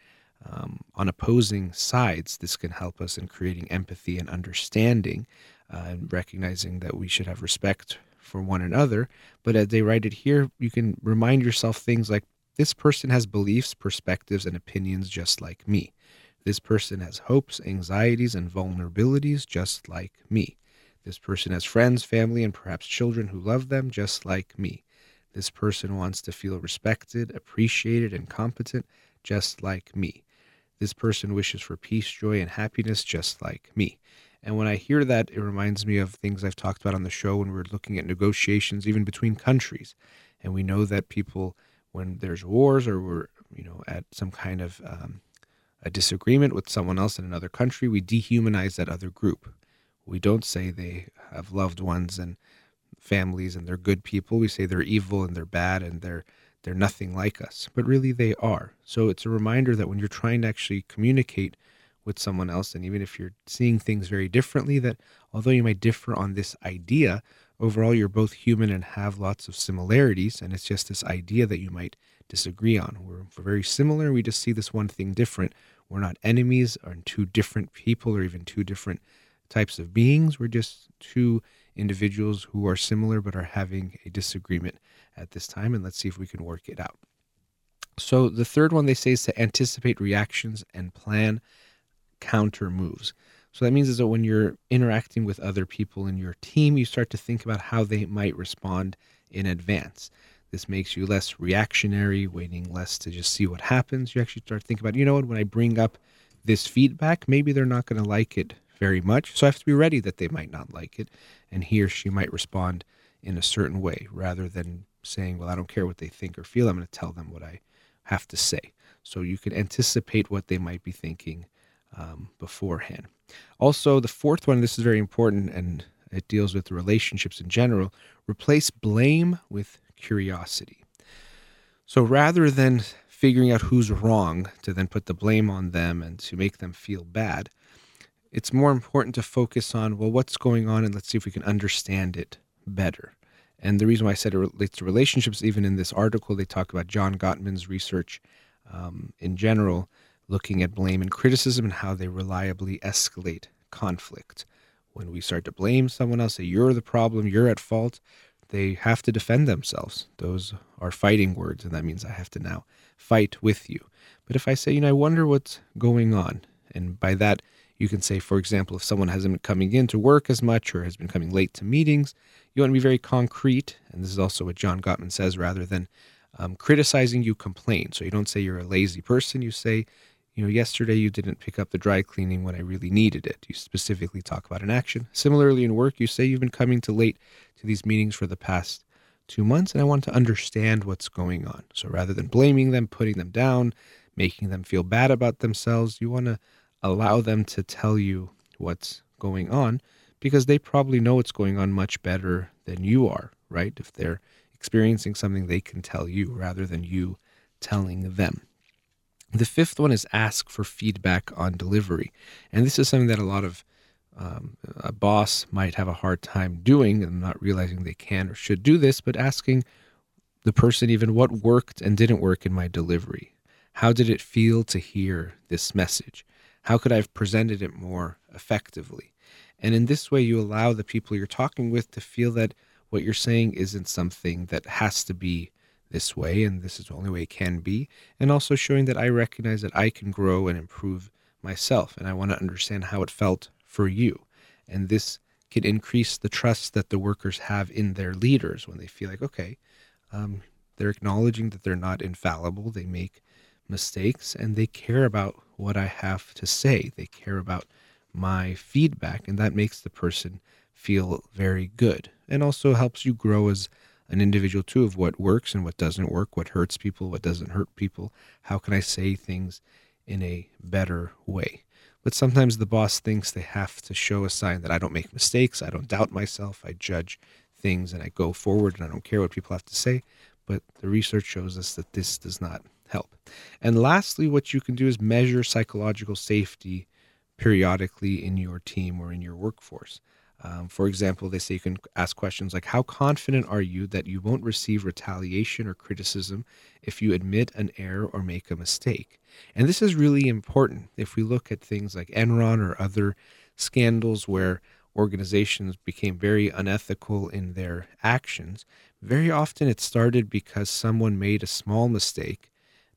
um, on opposing sides, this can help us in creating empathy and understanding uh, and recognizing that we should have respect for one another. But as they write it here, you can remind yourself things like this person has beliefs, perspectives, and opinions just like me. This person has hopes, anxieties, and vulnerabilities just like me. This person has friends, family, and perhaps children who love them just like me. This person wants to feel respected, appreciated, and competent just like me. This person wishes for peace, joy, and happiness just like me. And when I hear that, it reminds me of things I've talked about on the show when we're looking at negotiations, even between countries. And we know that people, when there's wars or we're, you know, at some kind of um, a disagreement with someone else in another country, we dehumanize that other group. We don't say they have loved ones and families and they're good people. We say they're evil and they're bad and they're they're nothing like us, but really they are. So it's a reminder that when you're trying to actually communicate with someone else, and even if you're seeing things very differently, that although you might differ on this idea, overall you're both human and have lots of similarities, and it's just this idea that you might disagree on. We're, very similar, we just see this one thing different. We're not enemies or two different people or even two different types of beings. We're just two individuals who are similar but are having a disagreement at this time, and let's see if we can work it out. So, the third one they say is to anticipate reactions and plan counter moves. So, that means is that when you're interacting with other people in your team, you start to think about how they might respond in advance. This makes you less reactionary, waiting less to just see what happens. You actually start thinking about, you know what, when I bring up this feedback, maybe they're not going to like it very much. So I have to be ready that they might not like it. And he or she might respond in a certain way rather than saying, well, I don't care what they think or feel. I'm going to tell them what I have to say. So you can anticipate what they might be thinking um, beforehand. Also, the fourth one, this is very important and it deals with relationships in general. Replace blame with curiosity. So rather than figuring out who's wrong to then put the blame on them and to make them feel bad, it's more important to focus on, well, what's going on and let's see if we can understand it better. And the reason why I said it relates to relationships, even in this article, they talk about John Gottman's research um, in general, looking at blame and criticism and how they reliably escalate conflict. When we start to blame someone else, say, you're the problem, you're at fault, they have to defend themselves. Those are fighting words, and that means I have to now fight with you. But if I say, you know, I wonder what's going on, and by that, you can say, for example, if someone hasn't been coming in to work as much or has been coming late to meetings, you want to be very concrete. And this is also what John Gottman says rather than um, criticizing, you complain. So you don't say you're a lazy person. You say, you know, yesterday you didn't pick up the dry cleaning when I really needed it. You specifically talk about an action. Similarly, in work, you say you've been coming to late to these meetings for the past two months, and I want to understand what's going on. So rather than blaming them, putting them down, making them feel bad about themselves, you want to allow them to tell you what's going on because they probably know what's going on much better than you are, right? If they're experiencing something, they can tell you rather than you telling them. The fifth one is ask for feedback on delivery. And this is something that a lot of um, a boss might have a hard time doing and not realizing they can or should do this, but asking the person even what worked and didn't work in my delivery. How did it feel to hear this message? How could I have presented it more effectively? And in this way, you allow the people you're talking with to feel that what you're saying isn't something that has to be this way and this is the only way it can be. And also showing that I recognize that I can grow and improve myself and I want to understand how it felt for you. And this can increase the trust that the workers have in their leaders when they feel like, okay, um, they're acknowledging that they're not infallible. They make mistakes and they care about what I have to say. They care about my feedback, and that makes the person feel very good and also helps you grow as an individual too of what works and what doesn't work, what hurts people, what doesn't hurt people. How can I say things in a better way? But sometimes the boss thinks they have to show a sign that I don't make mistakes, I don't doubt myself, I judge things and I go forward and I don't care what people have to say. But the research shows us that this does not help. And lastly, what you can do is measure psychological safety periodically in your team or in your workforce. Um, for example, they say you can ask questions like How confident are you that you won't receive retaliation or criticism if you admit an error or make a mistake? And this is really important if we look at things like Enron or other scandals where organizations became very unethical in their actions. Very often it started because someone made a small mistake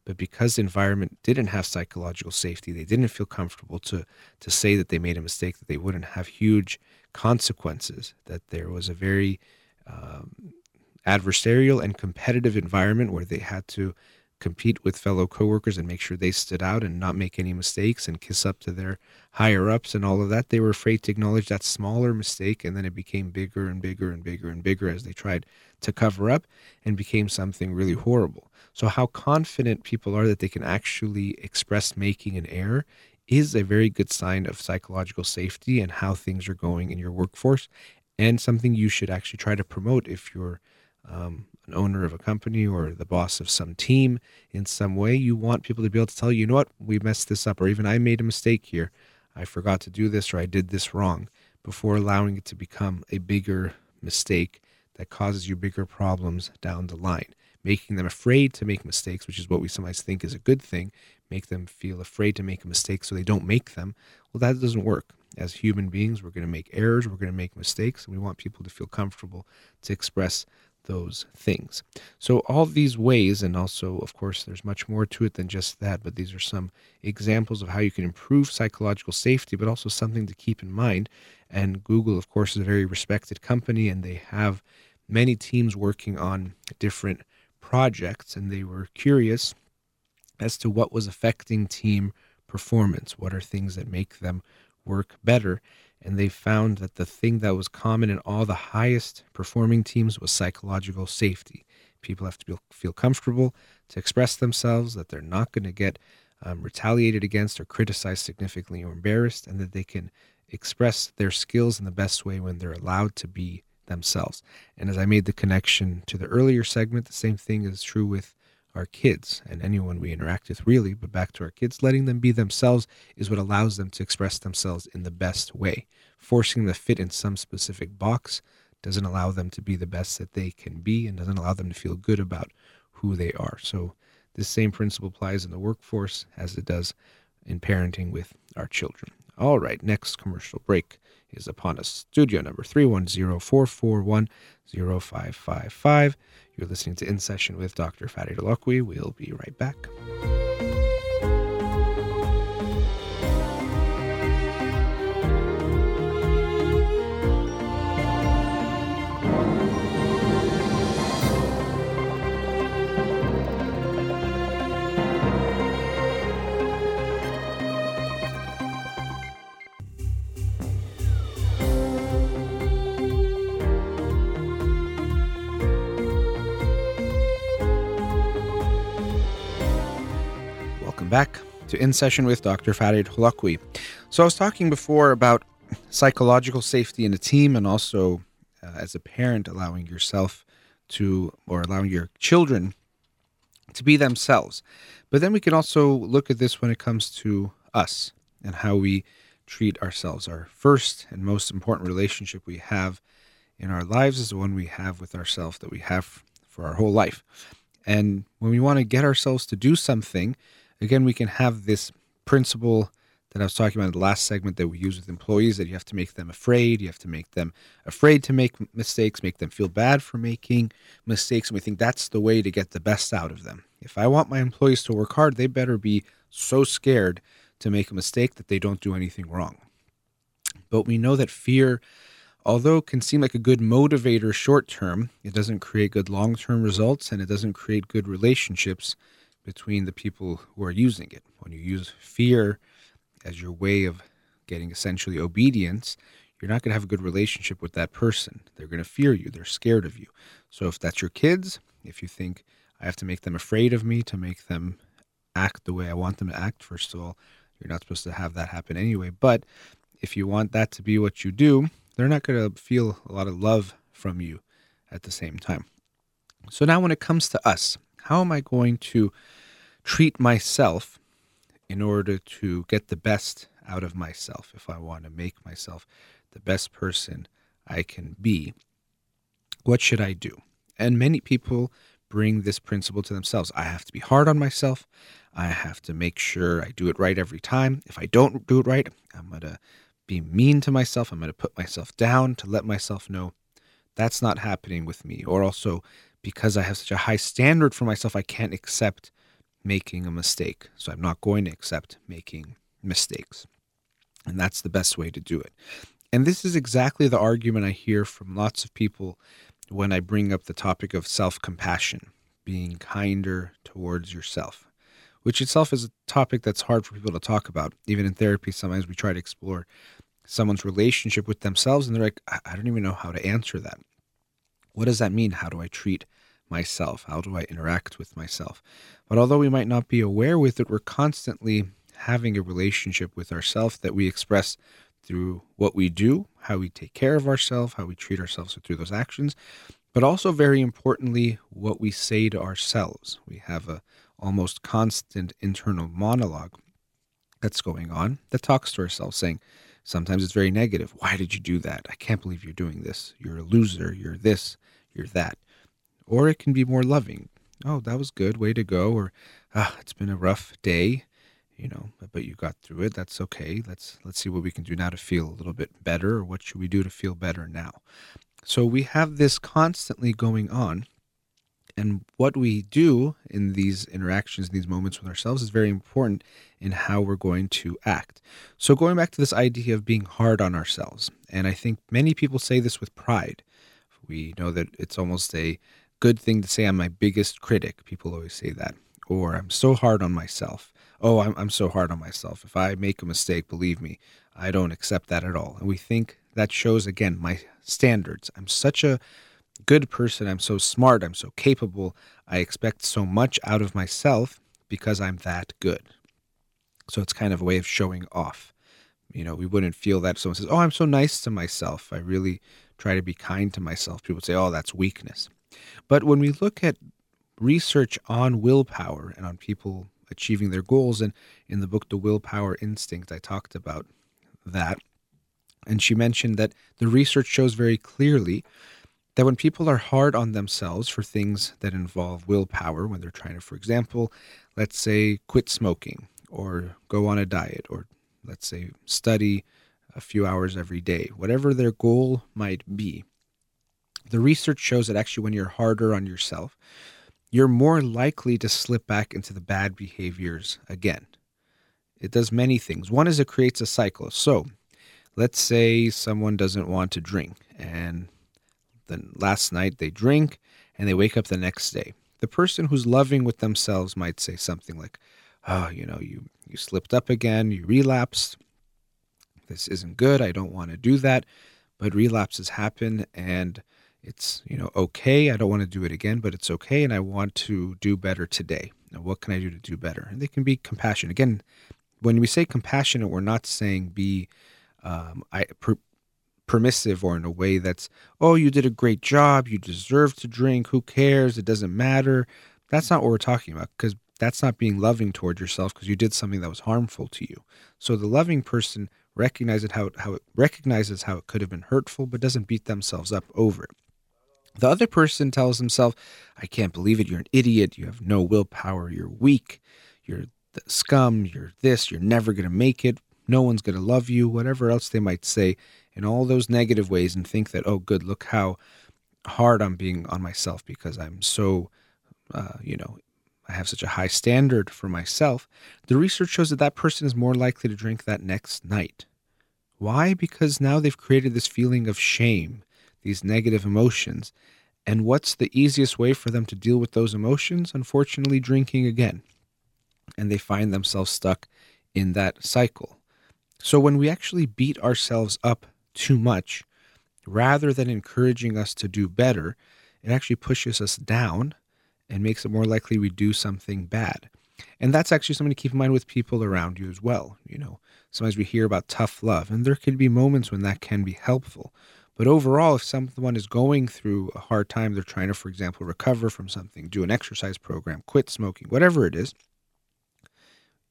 but because the environment didn't have psychological safety, they didn't feel comfortable to to say that they made a mistake, that they wouldn't have huge consequences, that there was a very um, adversarial and competitive environment where they had to compete with fellow coworkers and make sure they stood out and not make any mistakes and kiss up to their higher ups and all of that. They were afraid to acknowledge that smaller mistake, and then it became bigger and bigger and bigger and bigger as they tried to cover up and became something really horrible. So, how confident people are that they can actually express making an error is a very good sign of psychological safety and how things are going in your workforce, and something you should actually try to promote if you're um, an owner of a company or the boss of some team in some way. You want people to be able to tell you, you know what, we messed this up, or even I made a mistake here. I forgot to do this, or I did this wrong, before allowing it to become a bigger mistake that causes you bigger problems down the line making them afraid to make mistakes, which is what we sometimes think is a good thing, make them feel afraid to make a mistake so they don't make them. Well, that doesn't work. As human beings, we're going to make errors, we're going to make mistakes, and we want people to feel comfortable to express those things. So, all these ways, and also, of course, there's much more to it than just that, but these are some examples of how you can improve psychological safety, but also something to keep in mind. And Google, of course, is a very respected company, and they have many teams working on different projects and they were curious as to what was affecting team performance. What are things that make them work better? And they found that the thing that was common in all the highest performing teams was psychological safety. People have to feel comfortable to express themselves, that they're not going to get um, retaliated against or criticized significantly or embarrassed, and that they can express their skills in the best way when they're allowed to be themselves. And as I made the connection to the earlier segment, the same thing is true with our kids and anyone we interact with, really. But back to our kids, letting them be themselves is what allows them to express themselves in the best way. Forcing them to fit in some specific box doesn't allow them to be the best that they can be and doesn't allow them to feel good about who they are. So, this same principle applies in the workforce as it does in parenting with our children. All right, next commercial break is upon us. Studio number 310-441-0555. You're listening to In Session with Dr. Fadi Holakouee. We'll be right back. Back to In Session with Dr. Fadi Holakouee. So I was talking before about psychological safety in a team and also uh, as a parent allowing yourself to or allowing your children to be themselves. But then we can also look at this when it comes to us and how we treat ourselves. Our first and most important relationship we have in our lives is the one we have with ourselves that we have for our whole life. And when we want to get ourselves to do something, again, we can have this principle that I was talking about in the last segment that we use with employees that you have to make them afraid. You have to make them afraid to make mistakes, make them feel bad for making mistakes. And we think that's the way to get the best out of them. If I want my employees to work hard, they better be so scared to make a mistake that they don't do anything wrong. But we know that fear, although can seem like a good motivator short term, it doesn't create good long term results and it doesn't create good relationships between the people who are using it. When you use fear as your way of getting essentially obedience, you're not going to have a good relationship with that person. They're going to fear you, they're scared of you. So if that's your kids, if you think I have to make them afraid of me to make them act the way I want them to act, first of all, you're not supposed to have that happen anyway. But if you want that to be what you do, they're not going to feel a lot of love from you at the same time. So now when it comes to us, how am I going to treat myself in order to get the best out of myself, if I want to make myself the best person I can be, what should I do? And many people bring this principle to themselves. I have to be hard on myself. I have to make sure I do it right every time. If I don't do it right, I'm going to be mean to myself. I'm going to put myself down to let myself know that's not happening with me. Or also, because I have such a high standard for myself, I can't accept making a mistake. So I'm not going to accept making mistakes. And that's the best way to do it. And this is exactly the argument I hear from lots of people when I bring up the topic of self compassion, being kinder towards yourself, which itself is a topic that's hard for people to talk about. Even in therapy, sometimes we try to explore someone's relationship with themselves, and they're like, I don't even know how to answer that. What does that mean? How do I treat myself? How do I interact with myself? But although we might not be aware with it, we're constantly having a relationship with ourselves that we express through what we do, how we take care of ourselves, how we treat ourselves through those actions, but also very importantly, what we say to ourselves. We have a almost constant internal monologue that's going on that talks to ourselves, saying, Sometimes it's very negative. Why did you do that? I can't believe you're doing this. You're a loser. You're this. You're that. Or it can be more loving. Oh, that was good. Way to go. Or, ah, it's been a rough day, you know, but you got through it. That's okay. Let's let's see what we can do now to feel a little bit better or what should we do to feel better now. So we have this constantly going on. And what we do in these interactions, in these moments with ourselves, is very important in how we're going to act. So, going back to this idea of being hard on ourselves, and I think many people say this with pride. We know that it's almost a good thing to say I'm my biggest critic. People always say that. Or I'm so hard on myself. Oh, I'm, I'm so hard on myself. If I make a mistake, believe me, I don't accept that at all. And we think that shows, again, my standards. I'm such a good person. I'm so smart. I'm so capable. I expect so much out of myself because I'm that good. So it's kind of a way of showing off. You know, we wouldn't feel that someone says, Oh, I'm so nice to myself. I really try to be kind to myself. People say, Oh, that's weakness. But when we look at research on willpower and on people achieving their goals, and in the book, The Willpower Instinct, I talked about that. And she mentioned that the research shows very clearly that when people are hard on themselves for things that involve willpower, when they're trying to, for example, let's say quit smoking or go on a diet or let's say study a few hours every day, whatever their goal might be, the research shows that actually when you're harder on yourself, you're more likely to slip back into the bad behaviors again. It does many things. One is it creates a cycle. So, let's say someone doesn't want to drink and then last night they drink and they wake up the next day. The person who's loving with themselves might say something like, "Oh, you know, you you slipped up again, you relapsed. This isn't good. I don't want to do that." But relapses happen and it's you know okay i don't want to do it again but it's okay and i want to do better today now what can i do to do better and they can be compassionate again when we say compassionate we're not saying be um, I, permissive or in a way that's oh you did a great job you deserve to drink who cares it doesn't matter that's not what we're talking about because that's not being loving toward yourself because you did something that was harmful to you so the loving person recognizes how, how it recognizes how it could have been hurtful but doesn't beat themselves up over it the other person tells himself, I can't believe it. You're an idiot. You have no willpower. You're weak. You're the scum. You're this. You're never going to make it. no one's going to love you, whatever else they might say, in all those negative ways, and think that, oh, good, look how hard I'm being on myself because I'm so, uh, you know, I have such a high standard for myself. The research shows that that person is more likely to drink that next night. Why? Because now they've created this feeling of shame, these negative emotions. And what's the easiest way for them to deal with those emotions? Unfortunately, drinking again. And they find themselves stuck in that cycle. So when we actually beat ourselves up too much, rather than encouraging us to do better, it actually pushes us down and makes it more likely we do something bad. And that's actually something to keep in mind with people around you as well. You know, sometimes we hear about tough love, and there can be moments when that can be helpful. But overall, if someone is going through a hard time, they're trying to, for example, recover from something, do an exercise program, quit smoking, whatever it is,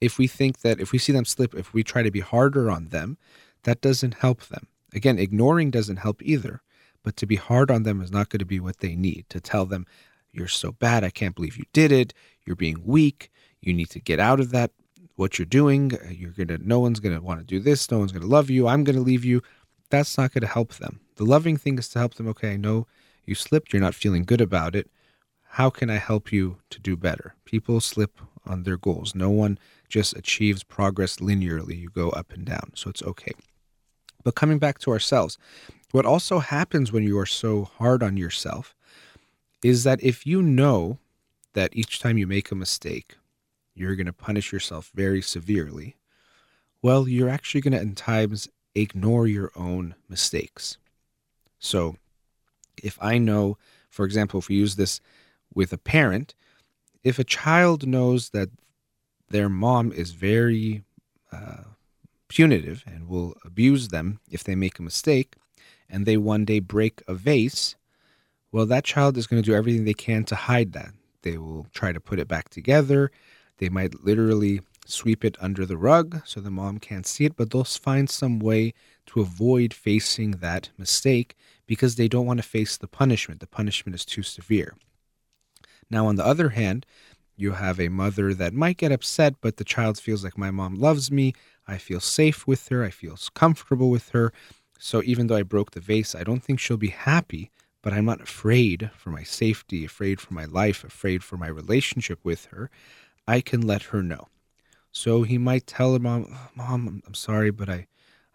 if we think that if we see them slip, if we try to be harder on them, that doesn't help them. Again, ignoring doesn't help either, but to be hard on them is not going to be what they need. To tell them, you're so bad, I can't believe you did it, you're being weak, you need to get out of that, what you're doing, uh, you're going to, no one's going to want to do this, no one's going to love you, I'm going to leave you. That's not going to help them. The loving thing is to help them, okay, I know you slipped, you're not feeling good about it. How can I help you to do better? People slip on their goals. No one just achieves progress linearly. You go up and down. So it's okay. But coming back to ourselves, what also happens when you are so hard on yourself is that if you know that each time you make a mistake, you're going to punish yourself very severely, well, you're actually going to, at times, ignore your own mistakes. So, if I know, for example, if we use this with a parent, if a child knows that their mom is very uh, punitive and will abuse them if they make a mistake, and they one day break a vase, well, that child is going to do everything they can to hide that. They will try to put it back together. They might literally sweep it under the rug so the mom can't see it, but they'll find some way to avoid facing that mistake because they don't want to face the punishment. The punishment is too severe. Now, on the other hand, you have a mother that might get upset, but the child feels like my mom loves me. I feel safe with her. I feel comfortable with her. So even though I broke the vase, I don't think she'll be happy, but I'm not afraid for my safety, afraid for my life, afraid for my relationship with her. I can let her know. So he might tell her mom, Mom, I'm sorry, but I,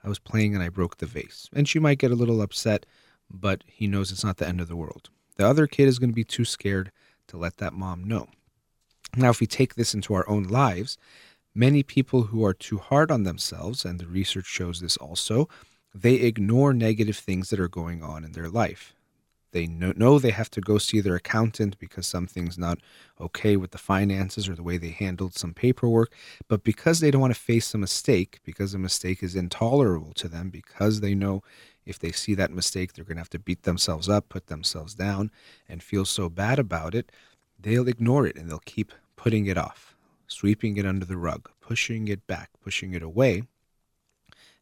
I was playing and I broke the vase. And she might get a little upset, but he knows it's not the end of the world. The other kid is going to be too scared to let that mom know. Now, if we take this into our own lives, many people who are too hard on themselves, and the research shows this also, they ignore negative things that are going on in their life. They know they have to go see their accountant because something's not okay with the finances or the way they handled some paperwork. But because they don't want to face a mistake, because a mistake is intolerable to them, because they know if they see that mistake, they're going to have to beat themselves up, put themselves down, and feel so bad about it, they'll ignore it and they'll keep putting it off, sweeping it under the rug, pushing it back, pushing it away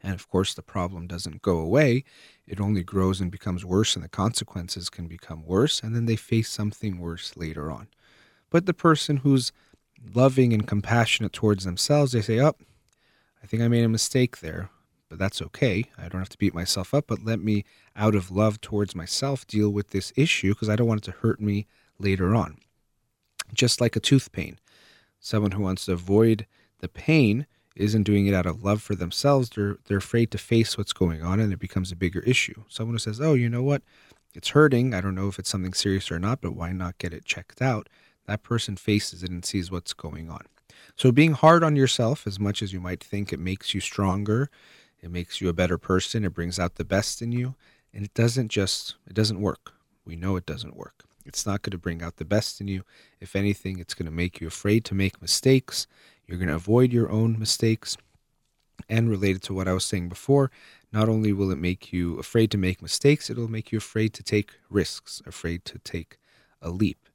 and of course, the problem doesn't go away. It only grows and becomes worse, and the consequences can become worse, and then they face something worse later on. But the person who's loving and compassionate towards themselves, they say, Oh, I think I made a mistake there, but that's okay. I don't have to beat myself up, but let me, out of love towards myself, deal with this issue because I don't want it to hurt me later on. Just like a tooth pain. Someone who wants to avoid the pain isn't doing it out of love for themselves. They're they're afraid to face what's going on, and it becomes a bigger issue. Someone who says, "Oh, you know what? It's hurting. I don't know if it's something serious or not, but why not get it checked out?" That person faces it and sees what's going on. So being hard on yourself, as much as you might think it makes you stronger, it makes you a better person. It brings out the best in you, and it doesn't just it doesn't work. We know it doesn't work. It's not going to bring out the best in you. If anything, it's going to make you afraid to make mistakes. You're going to avoid your own mistakes. And related to what I was saying before, not only will it make you afraid to make mistakes, it'll make you afraid to take risks, afraid to take a leap.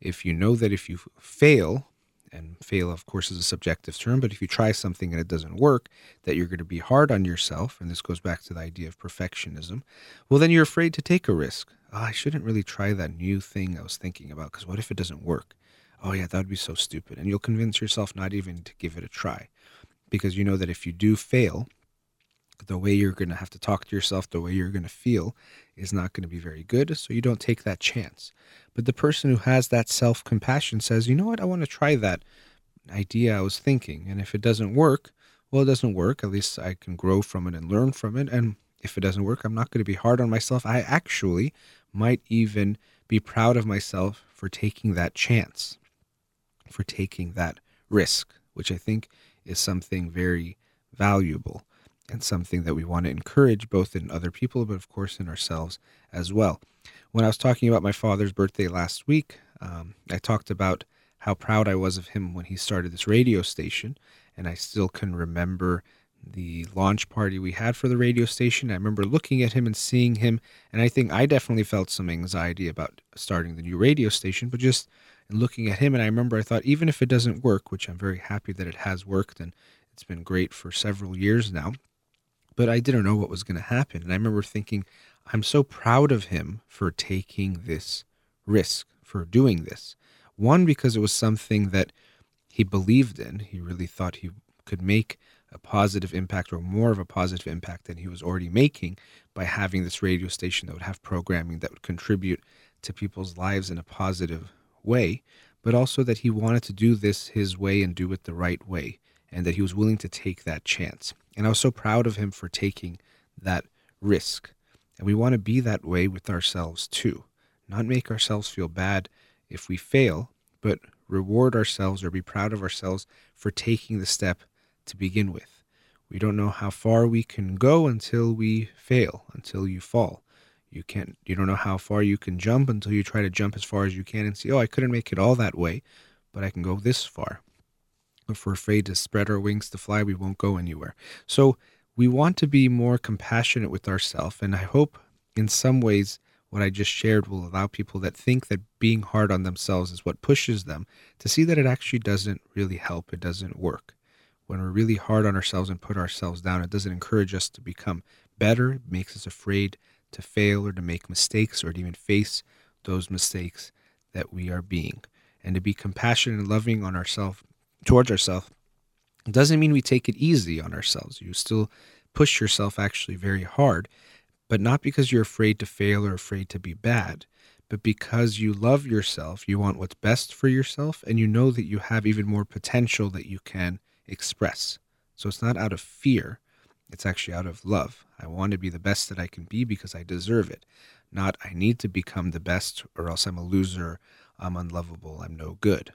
If you know that if you fail, and fail, of course, is a subjective term, but if you try something and it doesn't work, that you're going to be hard on yourself, and this goes back to the idea of perfectionism, well, then you're afraid to take a risk. Oh, I shouldn't really try that new thing I was thinking about because what if it doesn't work? oh yeah, that would be so stupid. And you'll convince yourself not even to give it a try. because you know that if you do fail, the way you're going to have to talk to yourself, the way you're going to feel is not going to be very good. So you don't take that chance. But the person who has that self compassion says, you know what, I want to try that idea I was thinking. And if it doesn't work, well, it doesn't work. At least I can grow from it and learn from it. And if it doesn't work, I'm not going to be hard on myself. I actually might even be proud of myself for taking that chance, for taking that risk, which I think is something very valuable and something that we want to encourage both in other people, but of course in ourselves as well. When I was talking about my father's birthday last week, um, I talked about how proud I was of him when he started this radio station, and I still can remember the launch party we had for the radio station. I remember looking at him and seeing him, and I think I definitely felt some anxiety about starting the new radio station, but just looking at him, and I remember I thought, even if it doesn't work, which I'm very happy that it has worked, and it's been great for several years now, but I didn't know what was going to happen. And I remember thinking, I'm so proud of him for taking this risk, for doing this. One, because it was something that he believed in. He really thought he could make a positive impact or more of a positive impact than he was already making by having this radio station that would have programming that would contribute to people's lives in a positive way, but also that he wanted to do this his way and do it the right way, and that he was willing to take that chance. And I was so proud of him for taking that risk. And we want to be that way with ourselves too. Not make ourselves feel bad if we fail, but reward ourselves or be proud of ourselves for taking the step to begin with. We don't know how far we can go until we fail, until you fall. You can't you don't know how far you can jump until you try to jump as far as you can and see, oh, I couldn't make it all that way, but I can go this far. If we're afraid to spread our wings to fly, we won't go anywhere. So we want to be more compassionate with ourselves. And I hope in some ways what I just shared will allow people that think that being hard on themselves is what pushes them to see that it actually doesn't really help. It doesn't work. When we're really hard on ourselves and put ourselves down, it doesn't encourage us to become better. It makes us afraid to fail or to make mistakes or to even face those mistakes that we are being. And to be compassionate and loving on ourselves towards ourselves doesn't mean we take it easy on ourselves. You still push yourself actually very hard, but not because you're afraid to fail or afraid to be bad, but because you love yourself, you want what's best for yourself, and you know that you have even more potential that you can express. So it's not out of fear, it's actually out of love. I want to be the best that I can be because I deserve it. Not I need to become the best or else I'm a loser, I'm unlovable, I'm no good.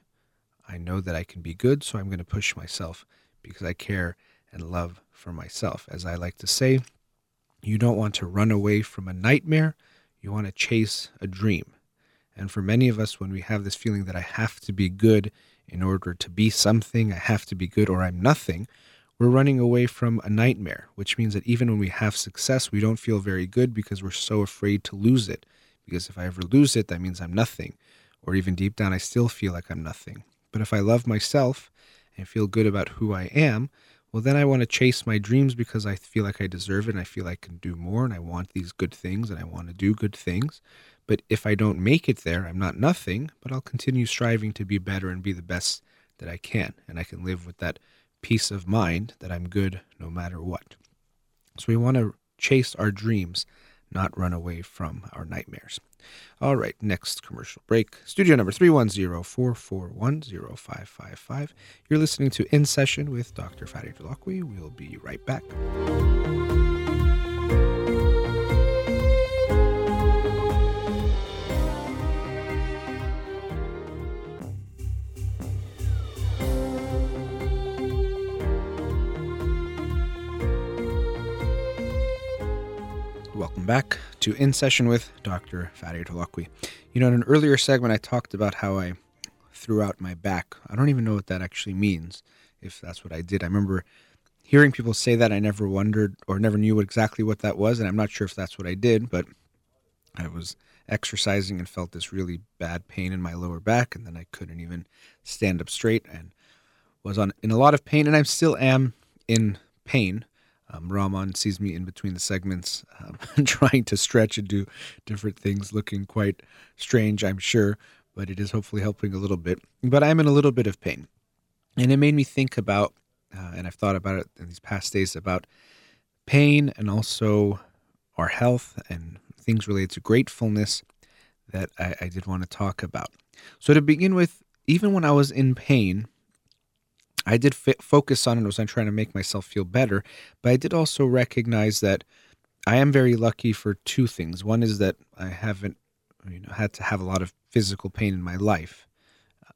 I know that I can be good, so I'm going to push myself because I care and love for myself. As I like to say, you don't want to run away from a nightmare, you want to chase a dream. And for many of us, when we have this feeling that I have to be good in order to be something, I have to be good or I'm nothing, we're running away from a nightmare, which means that even when we have success, we don't feel very good because we're so afraid to lose it. Because if I ever lose it, that means I'm nothing. Or even deep down, I still feel like I'm nothing. But if I love myself and feel good about who I am, well, then I want to chase my dreams because I feel like I deserve it and I feel I can do more and I want these good things and I want to do good things. But if I don't make it there, I'm not nothing, but I'll continue striving to be better and be the best that I can. And I can live with that peace of mind that I'm good no matter what. So we want to chase our dreams, not run away from our nightmares. All right, next commercial break. Studio number 310-441-0555. You're listening to In Session with Dr. Fadi Holakouee. We'll be right back. Back to In Session with Dr. Fadi Holakouee. You know, in an earlier segment, I talked about how I threw out my back. I don't even know what that actually means, if that's what I did. I remember hearing people say that. I never wondered or never knew exactly what that was, and I'm not sure if that's what I did, but I was exercising and felt this really bad pain in my lower back, and then I couldn't even stand up straight and was on in a lot of pain, and I still am in pain. Um, sees me in between the segments, um, trying to stretch and do different things, looking quite strange, I'm sure, but it is hopefully helping a little bit. But I'm in a little bit of pain. And it made me think about uh, and I've thought about it in these past days about pain and also our health and things related to gratefulness that I, I did want to talk about. So, to begin with, even when I was in pain, I did f- focus on it. Was trying to make myself feel better, but I did also recognize that I am very lucky for two things. One is that I haven't, you know, had to have a lot of physical pain in my life,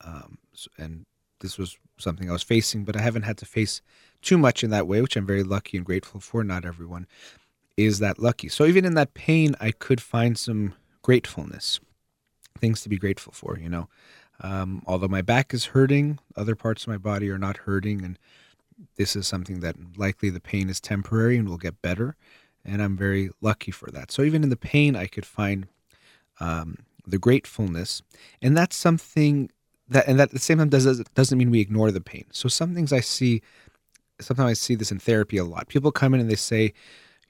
um, and this was something I was facing, but I haven't had to face too much in that way, which I'm very lucky and grateful for. Not everyone is that lucky. So even in that pain, I could find some gratefulness, things to be grateful for, you know. Um, although my back is hurting, other parts of my body are not hurting. And this is something that likely the pain is temporary and will get better. And I'm very lucky for that. So even in the pain, I could find um, the gratefulness. And that's something that, and that at the same time doesn't doesn't mean we ignore the pain. So some things I see, sometimes I see this in therapy a lot. People come in and they say,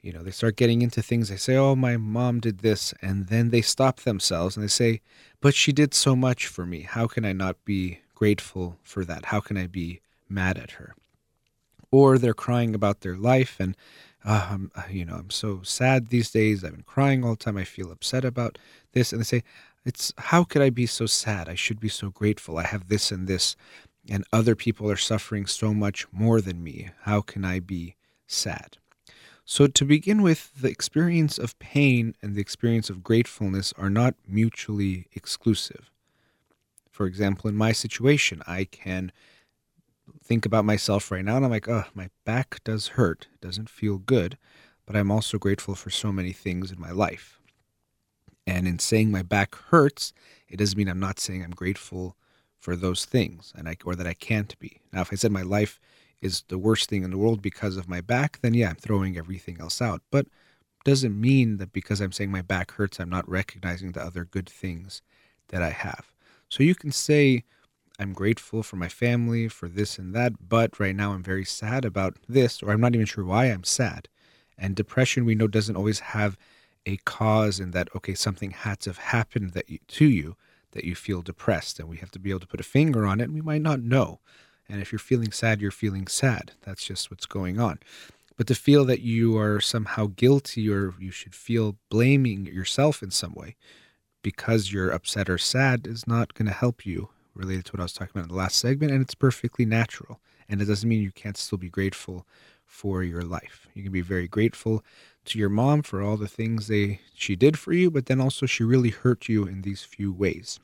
you know, they start getting into things. They say, "Oh, my mom did this," and then they stop themselves and they say, "But she did so much for me. How can I not be grateful for that? How can I be mad at her?" Or they're crying about their life and, uh, I'm, uh, you know, I'm so sad these days. I've been crying all the time. I feel upset about this, and they say, "It's how could I be so sad? I should be so grateful. I have this and this." And other people are suffering so much more than me. How can I be sad? So, to begin with, the experience of pain and the experience of gratefulness are not mutually exclusive. For example, in my situation, I can think about myself right now and I'm like, oh, my back does hurt. It doesn't feel good. But I'm also grateful for so many things in my life. And in saying my back hurts, it doesn't mean I'm not saying I'm grateful for those things and I, or that I can't be. Now, if I said my life is the worst thing in the world because of my back, then yeah, I'm throwing everything else out. But doesn't mean that because I'm saying my back hurts, I'm not recognizing the other good things that I have. So you can say, I'm grateful for my family, for this and that, but right now I'm very sad about this, or I'm not even sure why I'm sad. And depression, we know, doesn't always have a cause in that, okay, something had to have happened that you, to you that you feel depressed. And we have to be able to put a finger on it, and we might not know. And if you're feeling sad, you're feeling sad. That's just what's going on. But to feel that you are somehow guilty or you should feel blaming yourself in some way because you're upset or sad is not going to help you related to what I was talking about in the last segment. And it's perfectly natural. And it doesn't mean you can't still be grateful for your life. You can be very grateful to your mom for all the things they she did for you, but then also she really hurt you in these few ways.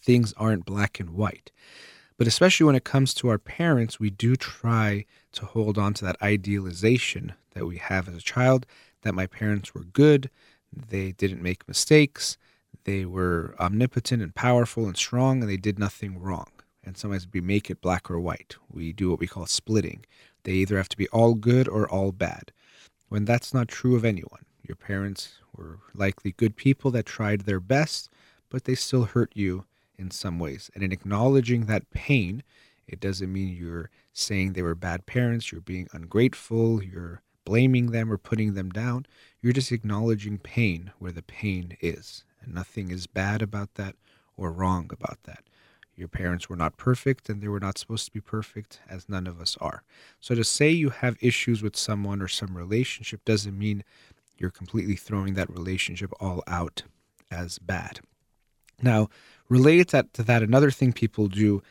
Things aren't black and white. But especially when it comes to our parents, we do try to hold on to that idealization that we have as a child that my parents were good, they didn't make mistakes, they were omnipotent and powerful and strong, and they did nothing wrong. And sometimes we make it black or white. We do what we call splitting. They either have to be all good or all bad. When that's not true of anyone. Your parents were likely good people that tried their best, but they still hurt you in some ways. And in acknowledging that pain, it doesn't mean you're saying they were bad parents, you're being ungrateful, you're blaming them or putting them down. You're just acknowledging pain where the pain is. And nothing is bad about that or wrong about that. Your parents were not perfect and they were not supposed to be perfect, as none of us are. So to say you have issues with someone or some relationship doesn't mean you're completely throwing that relationship all out as bad. Now, related to that, to that, another thing people do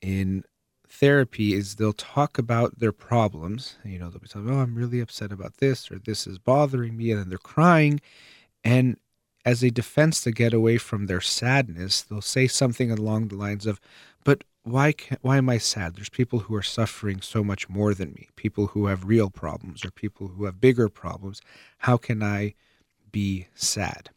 in therapy is they'll talk about their problems. You know, they'll be talking, oh, I'm really upset about this or this is bothering me. And then they're crying. And as a defense to get away from their sadness, they'll say something along the lines of, but why can, why am I sad? There's people who are suffering so much more than me, people who have real problems or people who have bigger problems. How can I be sad?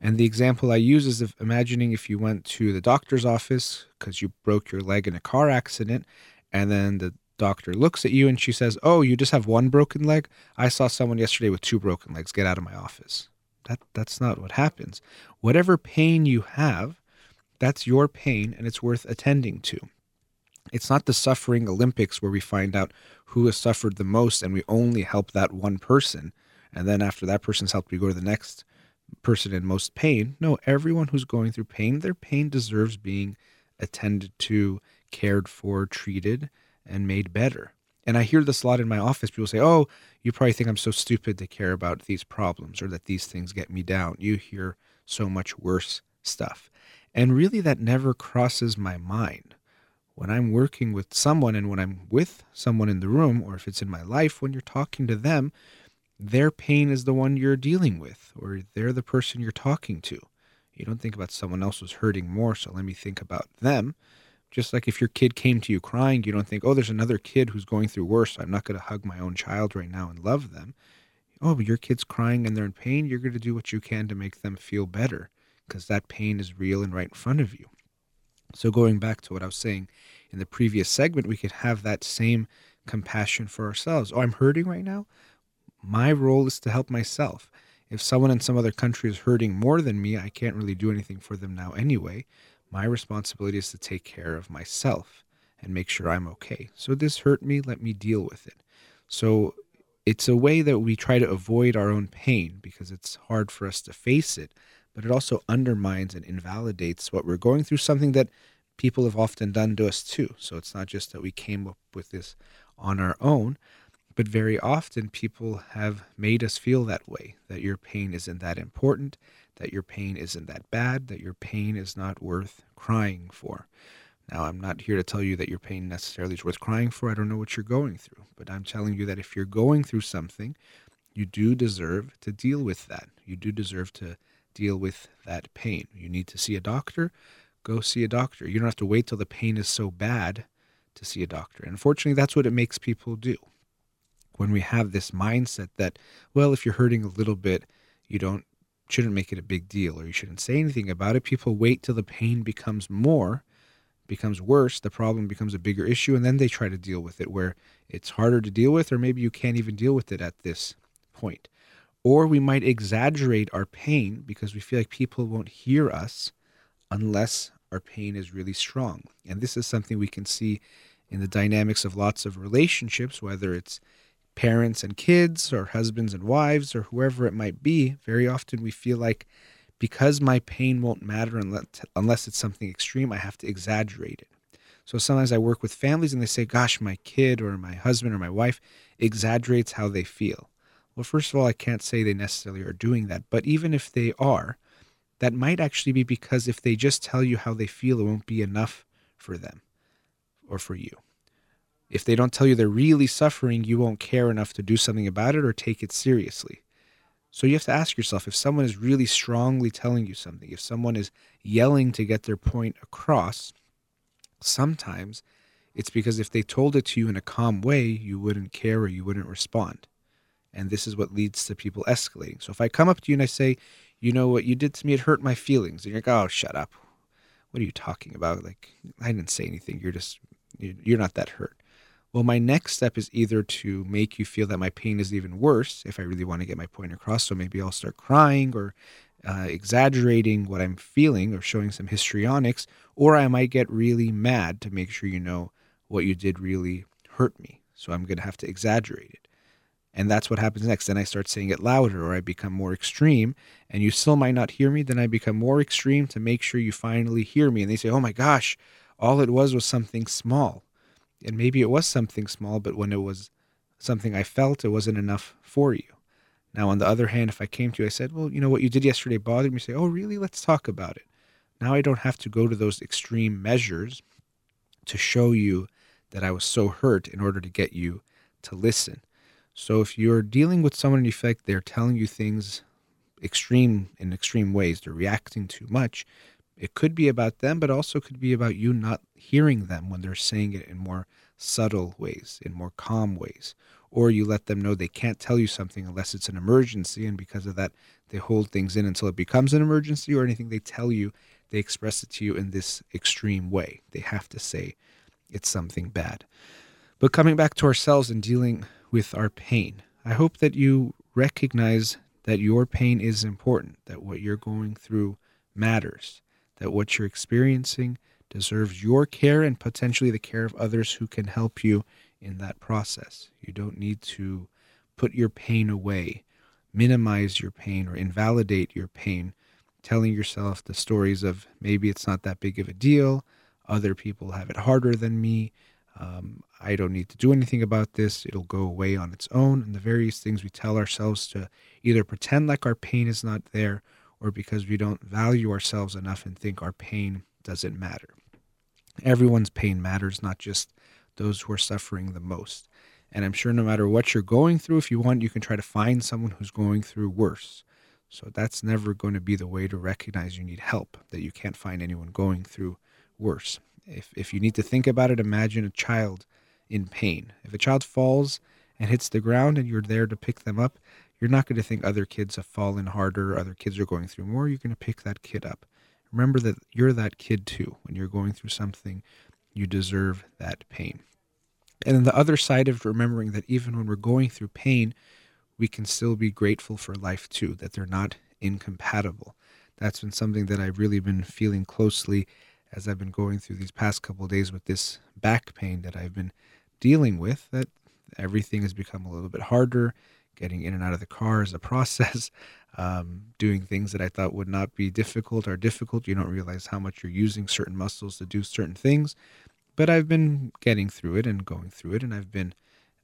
And the example I use is of imagining if you went to the doctor's office because you broke your leg in a car accident, and then the doctor looks at you and she says, "Oh, you just have one broken leg? I saw someone yesterday with two broken legs. Get out of my office." That that's not what happens. Whatever pain you have, that's your pain and it's worth attending to. It's not the suffering Olympics where we find out who has suffered the most and we only help that one person. And then after that person's helped, we go to the next person in most pain. No, everyone who's going through pain, their pain deserves being attended to, cared for, treated, and made better. And I hear this a lot in my office. People say, Oh, you probably think I'm so stupid to care about these problems or that these things get me down. You hear so much worse stuff. And really, that never crosses my mind. When I'm working with someone and when I'm with someone in the room, or if it's in my life, when you're talking to them, their pain is the one you're dealing with, or they're the person you're talking to. You don't think about someone else who's hurting more, so let me think about them. Just like if your kid came to you crying, you don't think, oh, there's another kid who's going through worse. I'm not going to hug my own child right now and love them. Oh, but your kid's crying and they're in pain. You're going to do what you can to make them feel better because that pain is real and right in front of you. So, going back to what I was saying in the previous segment, we could have that same compassion for ourselves. Oh, I'm hurting right now. My role is to help myself. If someone in some other country is hurting more than me, I can't really do anything for them now anyway. My responsibility is to take care of myself and make sure I'm okay. So this hurt me, let me deal with it. So it's a way that we try to avoid our own pain because it's hard for us to face it, but it also undermines and invalidates what we're going through, something that people have often done to us too. So it's not just that we came up with this on our own, but very often people have made us feel that way that your pain isn't that important, that your pain isn't that bad, that your pain is not worth crying for. Now, I'm not here to tell you that your pain necessarily is worth crying for. I don't know what you're going through, but I'm telling you that if you're going through something, you do deserve to deal with that. You do deserve to deal with that pain. You need to see a doctor, go see a doctor. You don't have to wait till the pain is so bad to see a doctor. And unfortunately, that's what it makes people do. When we have this mindset that, well, if you're hurting a little bit, you don't shouldn't make it a big deal or you shouldn't say anything about it. People wait till the pain becomes more, becomes worse, the problem becomes a bigger issue, and then they try to deal with it where it's harder to deal with, or maybe you can't even deal with it at this point. Or we might exaggerate our pain because we feel like people won't hear us unless our pain is really strong. And this is something we can see in the dynamics of lots of relationships, whether it's parents and kids or husbands and wives or whoever it might be, very often we feel like because my pain won't matter unless, it's something extreme, I have to exaggerate it. So sometimes I work with families and they say, Gosh, my kid or my husband or my wife exaggerates how they feel. Well, first of all, I can't say they necessarily are doing that, but even if they are, that might actually be because if they just tell you how they feel, it won't be enough for them or for you. If they don't tell you they're really suffering, you won't care enough to do something about it or take it seriously. So you have to ask yourself if someone is really strongly telling you something, if someone is yelling to get their point across, sometimes it's because if they told it to you in a calm way, you wouldn't care or you wouldn't respond. And this is what leads to people escalating. So if I come up to you and I say, you know what you did to me, it hurt my feelings, and you're like, oh, shut up. What are you talking about? Like, I didn't say anything. You're just, you're not that hurt. Well, my next step is either to make you feel that my pain is even worse if I really want to get my point across. So maybe I'll start crying or uh, exaggerating what I'm feeling or showing some histrionics, or I might get really mad to make sure you know what you did really hurt me. So I'm going to have to exaggerate it. And that's what happens next. Then I start saying it louder or I become more extreme and you still might not hear me. Then I become more extreme to make sure you finally hear me. And they say, oh my gosh, all it was was something small and maybe it was something small, but when it was something I felt, it wasn't enough for you. Now, on the other hand, if I came to you, I said, Well, you know, what you did yesterday bothered me. Say, Oh, really? Let's talk about it. Now I don't have to go to those extreme measures to show you that I was so hurt in order to get you to listen. So if you're dealing with someone you feel like they're telling you things extreme in extreme ways, they're reacting too much, it could be about them, but also could be about you not hearing them when they're saying it in more subtle ways, in more calm ways. Or you let them know they can't tell you something unless it's an emergency, and because of that, they hold things in until it becomes an emergency, or anything they tell you, they express it to you in this extreme way. They have to say it's something bad. But coming back to ourselves and dealing with our pain, I hope that you recognize that your pain is important, that what you're going through matters, that what you're experiencing deserves your care and potentially the care of others who can help you in that process. You don't need to put your pain away, minimize your pain, or invalidate your pain, telling yourself the stories of maybe it's not that big of a deal, other people have it harder than me, Um, I don't need to do anything about this. It'll go away on its own. And the various things we tell ourselves to either pretend like our pain is not there or because we don't value ourselves enough and think our pain doesn't matter. Everyone's pain matters, not just those who are suffering the most. And I'm sure no matter what you're going through, if you want, you can try to find someone who's going through worse. So that's never going to be the way to recognize you need help, that you can't find anyone going through worse. If, if you need to think about it, imagine a child in pain. If a child falls and hits the ground and you're there to pick them up, you're not going to think other kids have fallen harder, other kids are going through more. You're going to pick that kid up. Remember that you're that kid too. When you're going through something, you deserve that pain. And then the other side of remembering that even when we're going through pain, we can still be grateful for life too, that they're not incompatible. That's been something that I've really been feeling closely as I've been going through these past couple days with this back pain that I've been dealing with, that everything has become a little bit harder. Getting in and out of the car is a process. Um, doing things that I thought would not be difficult are difficult. You don't realize how much you're using certain muscles to do certain things. But I've been getting through it and going through it, and I've been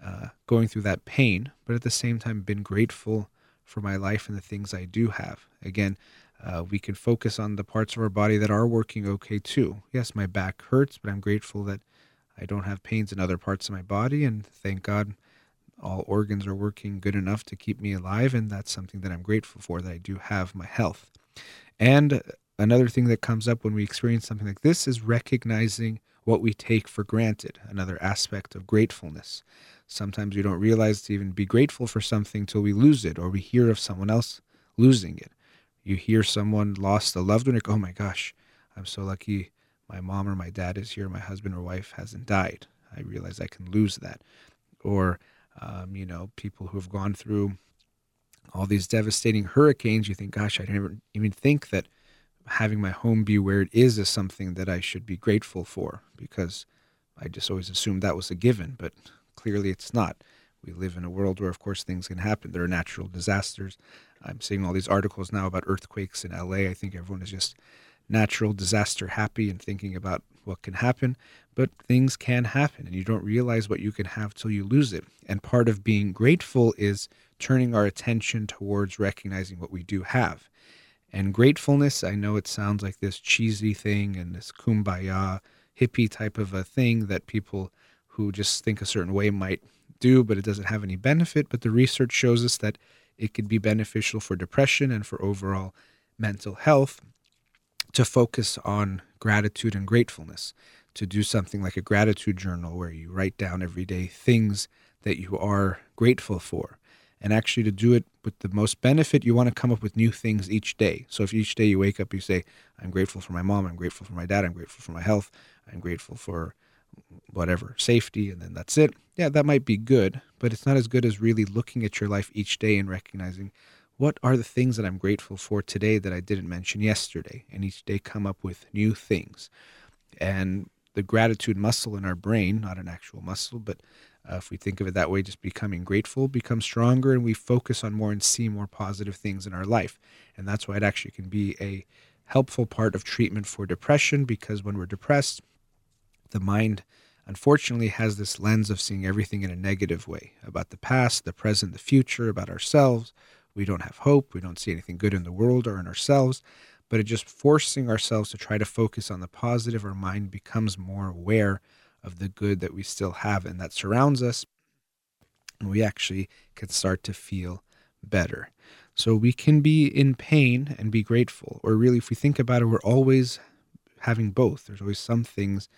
uh, going through that pain, but at the same time, been grateful for my life and the things I do have. Again, uh, we can focus on the parts of our body that are working okay too. Yes, my back hurts, but I'm grateful that I don't have pains in other parts of my body, and thank God all organs are working good enough to keep me alive, and that's something that I'm grateful for that I do have my health. And another thing that comes up when we experience something like this is recognizing what we take for granted, another aspect of gratefulness. Sometimes we don't realize to even be grateful for something till we lose it or we hear of someone else losing it. You hear someone lost a loved one, you go, oh my gosh, I'm so lucky my mom or my dad is here, my husband or wife hasn't died. I realize I can lose that. Or, um, you know, people who have gone through all these devastating hurricanes, you think, gosh, I didn't even think that having my home be where it is is something that I should be grateful for because I just always assumed that was a given, but clearly it's not. We live in a world where, of course, things can happen. There are natural disasters. I'm seeing all these articles now about earthquakes in LA. I think everyone is just natural disaster happy and thinking about what can happen, but things can happen and you don't realize what you can have till you lose it. And part of being grateful is turning our attention towards recognizing what we do have. And gratefulness, I know it sounds like this cheesy thing and this kumbaya hippie type of a thing that people who just think a certain way might do, but it doesn't have any benefit. But the research shows us that it could be beneficial for depression and for overall mental health to focus on gratitude and gratefulness, to do something like a gratitude journal where you write down every day things that you are grateful for and actually to do it with the most benefit, you want to come up with new things each day. So if each day you wake up, you say, I'm grateful for my mom, I'm grateful for my dad, I'm grateful for my health, I'm grateful for whatever, safety, and then that's it. Yeah, that might be good, but it's not as good as really looking at your life each day and recognizing what are the things that I'm grateful for today that I didn't mention yesterday, and each day come up with new things. And the gratitude muscle in our brain, not an actual muscle, but uh, if we think of it that way, just becoming grateful becomes stronger and we focus on more and see more positive things in our life. And that's why it actually can be a helpful part of treatment for depression because when we're depressed, the mind unfortunately has this lens of seeing everything in a negative way about the past, the present, the future, about ourselves. We don't have hope. We don't see anything good in the world or in ourselves. But it just forcing ourselves to try to focus on the positive, our mind becomes more aware of the good that we still have and that surrounds us, and we actually can start to feel better. So we can be in pain and be grateful. Or really, if we think about it, we're always having both. There's always some things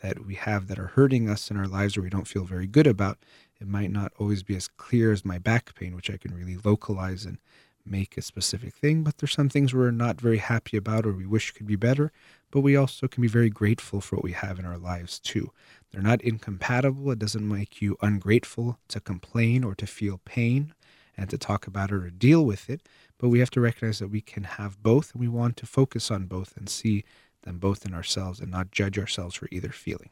that we have that are hurting us in our lives or we don't feel very good about. It might not always be as clear as my back pain, which I can really localize and make a specific thing, but there's some things we're not very happy about or we wish could be better, but we also can be very grateful for what we have in our lives too. They're not incompatible. It doesn't make you ungrateful to complain or to feel pain and to talk about it or deal with it, but we have to recognize that we can have both and we want to focus on both and see them both in ourselves and not judge ourselves for either feeling.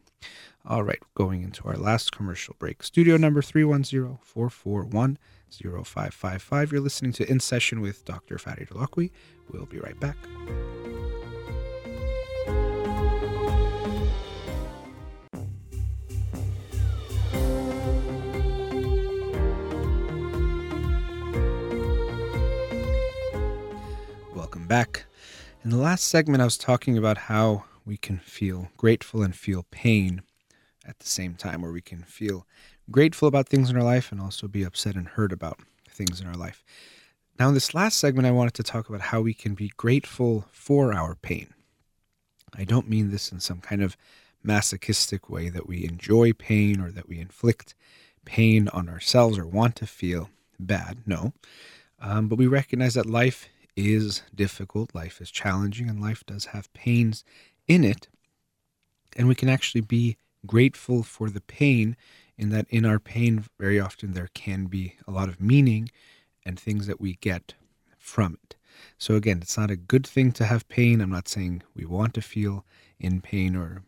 All right, going into our last commercial break. Studio number 310 441 0555. You're listening to In Session with Dr. Fadi Holakouee. We'll be right back. Welcome back. In the last segment, I was talking about how we can feel grateful and feel pain at the same time, where we can feel grateful about things in our life and also be upset and hurt about things in our life. Now, in this last segment, I wanted to talk about how we can be grateful for our pain. I don't mean this in some kind of masochistic way that we enjoy pain or that we inflict pain on ourselves or want to feel bad. No. Um, but we recognize that life is difficult, life is challenging, and life does have pains in it. And we can actually be grateful for the pain, in that in our pain, very often there can be a lot of meaning and things that we get from it. So, again, it's not a good thing to have pain. I'm not saying we want to feel in pain or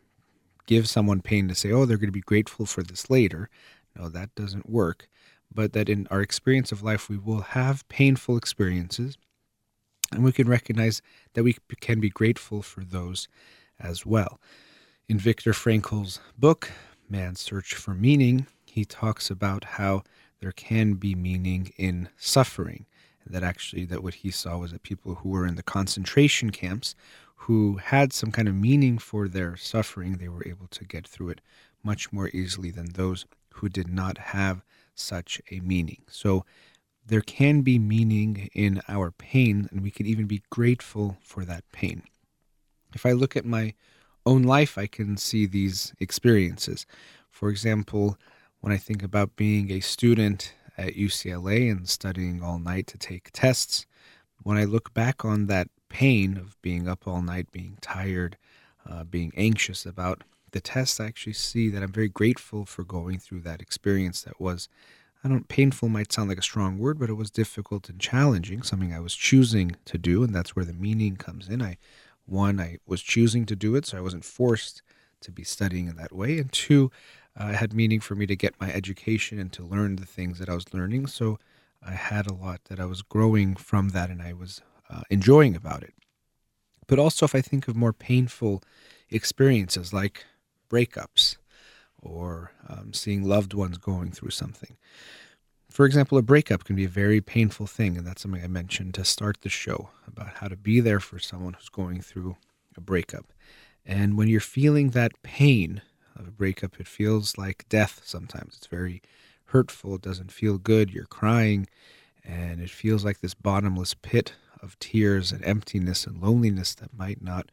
give someone pain to say, oh, they're going to be grateful for this later. No, that doesn't work. But that in our experience of life, we will have painful experiences. And we can recognize that we can be grateful for those as well. In Viktor Frankl's book, Man's Search for Meaning, he talks about how there can be meaning in suffering. That actually, that what he saw was that people who were in the concentration camps, who had some kind of meaning for their suffering, they were able to get through it much more easily than those who did not have such a meaning. So there can be meaning in our pain, and we can even be grateful for that pain. If I look at my own life, I can see these experiences. For example, when I think about being a student at UCLA and studying all night to take tests, when I look back on that pain of being up all night, being tired, uh, being anxious about the test, I actually see that I'm very grateful for going through that experience that was I don't painful might sound like a strong word, but it was difficult and challenging, something I was choosing to do, and that's where the meaning comes in. I one, I was choosing to do it, so I wasn't forced to be studying in that way, and two, uh, it had meaning for me to get my education and to learn the things that I was learning. So I had a lot that I was growing from that, and I was uh, enjoying about it. But also, if I think of more painful experiences like breakups, or um, seeing loved ones going through something. For example, a breakup can be a very painful thing, and that's something I mentioned to start the show about how to be there for someone who's going through a breakup. And when you're feeling that pain of a breakup, it feels like death sometimes. It's very hurtful, it doesn't feel good, you're crying, and it feels like this bottomless pit of tears and emptiness and loneliness that might not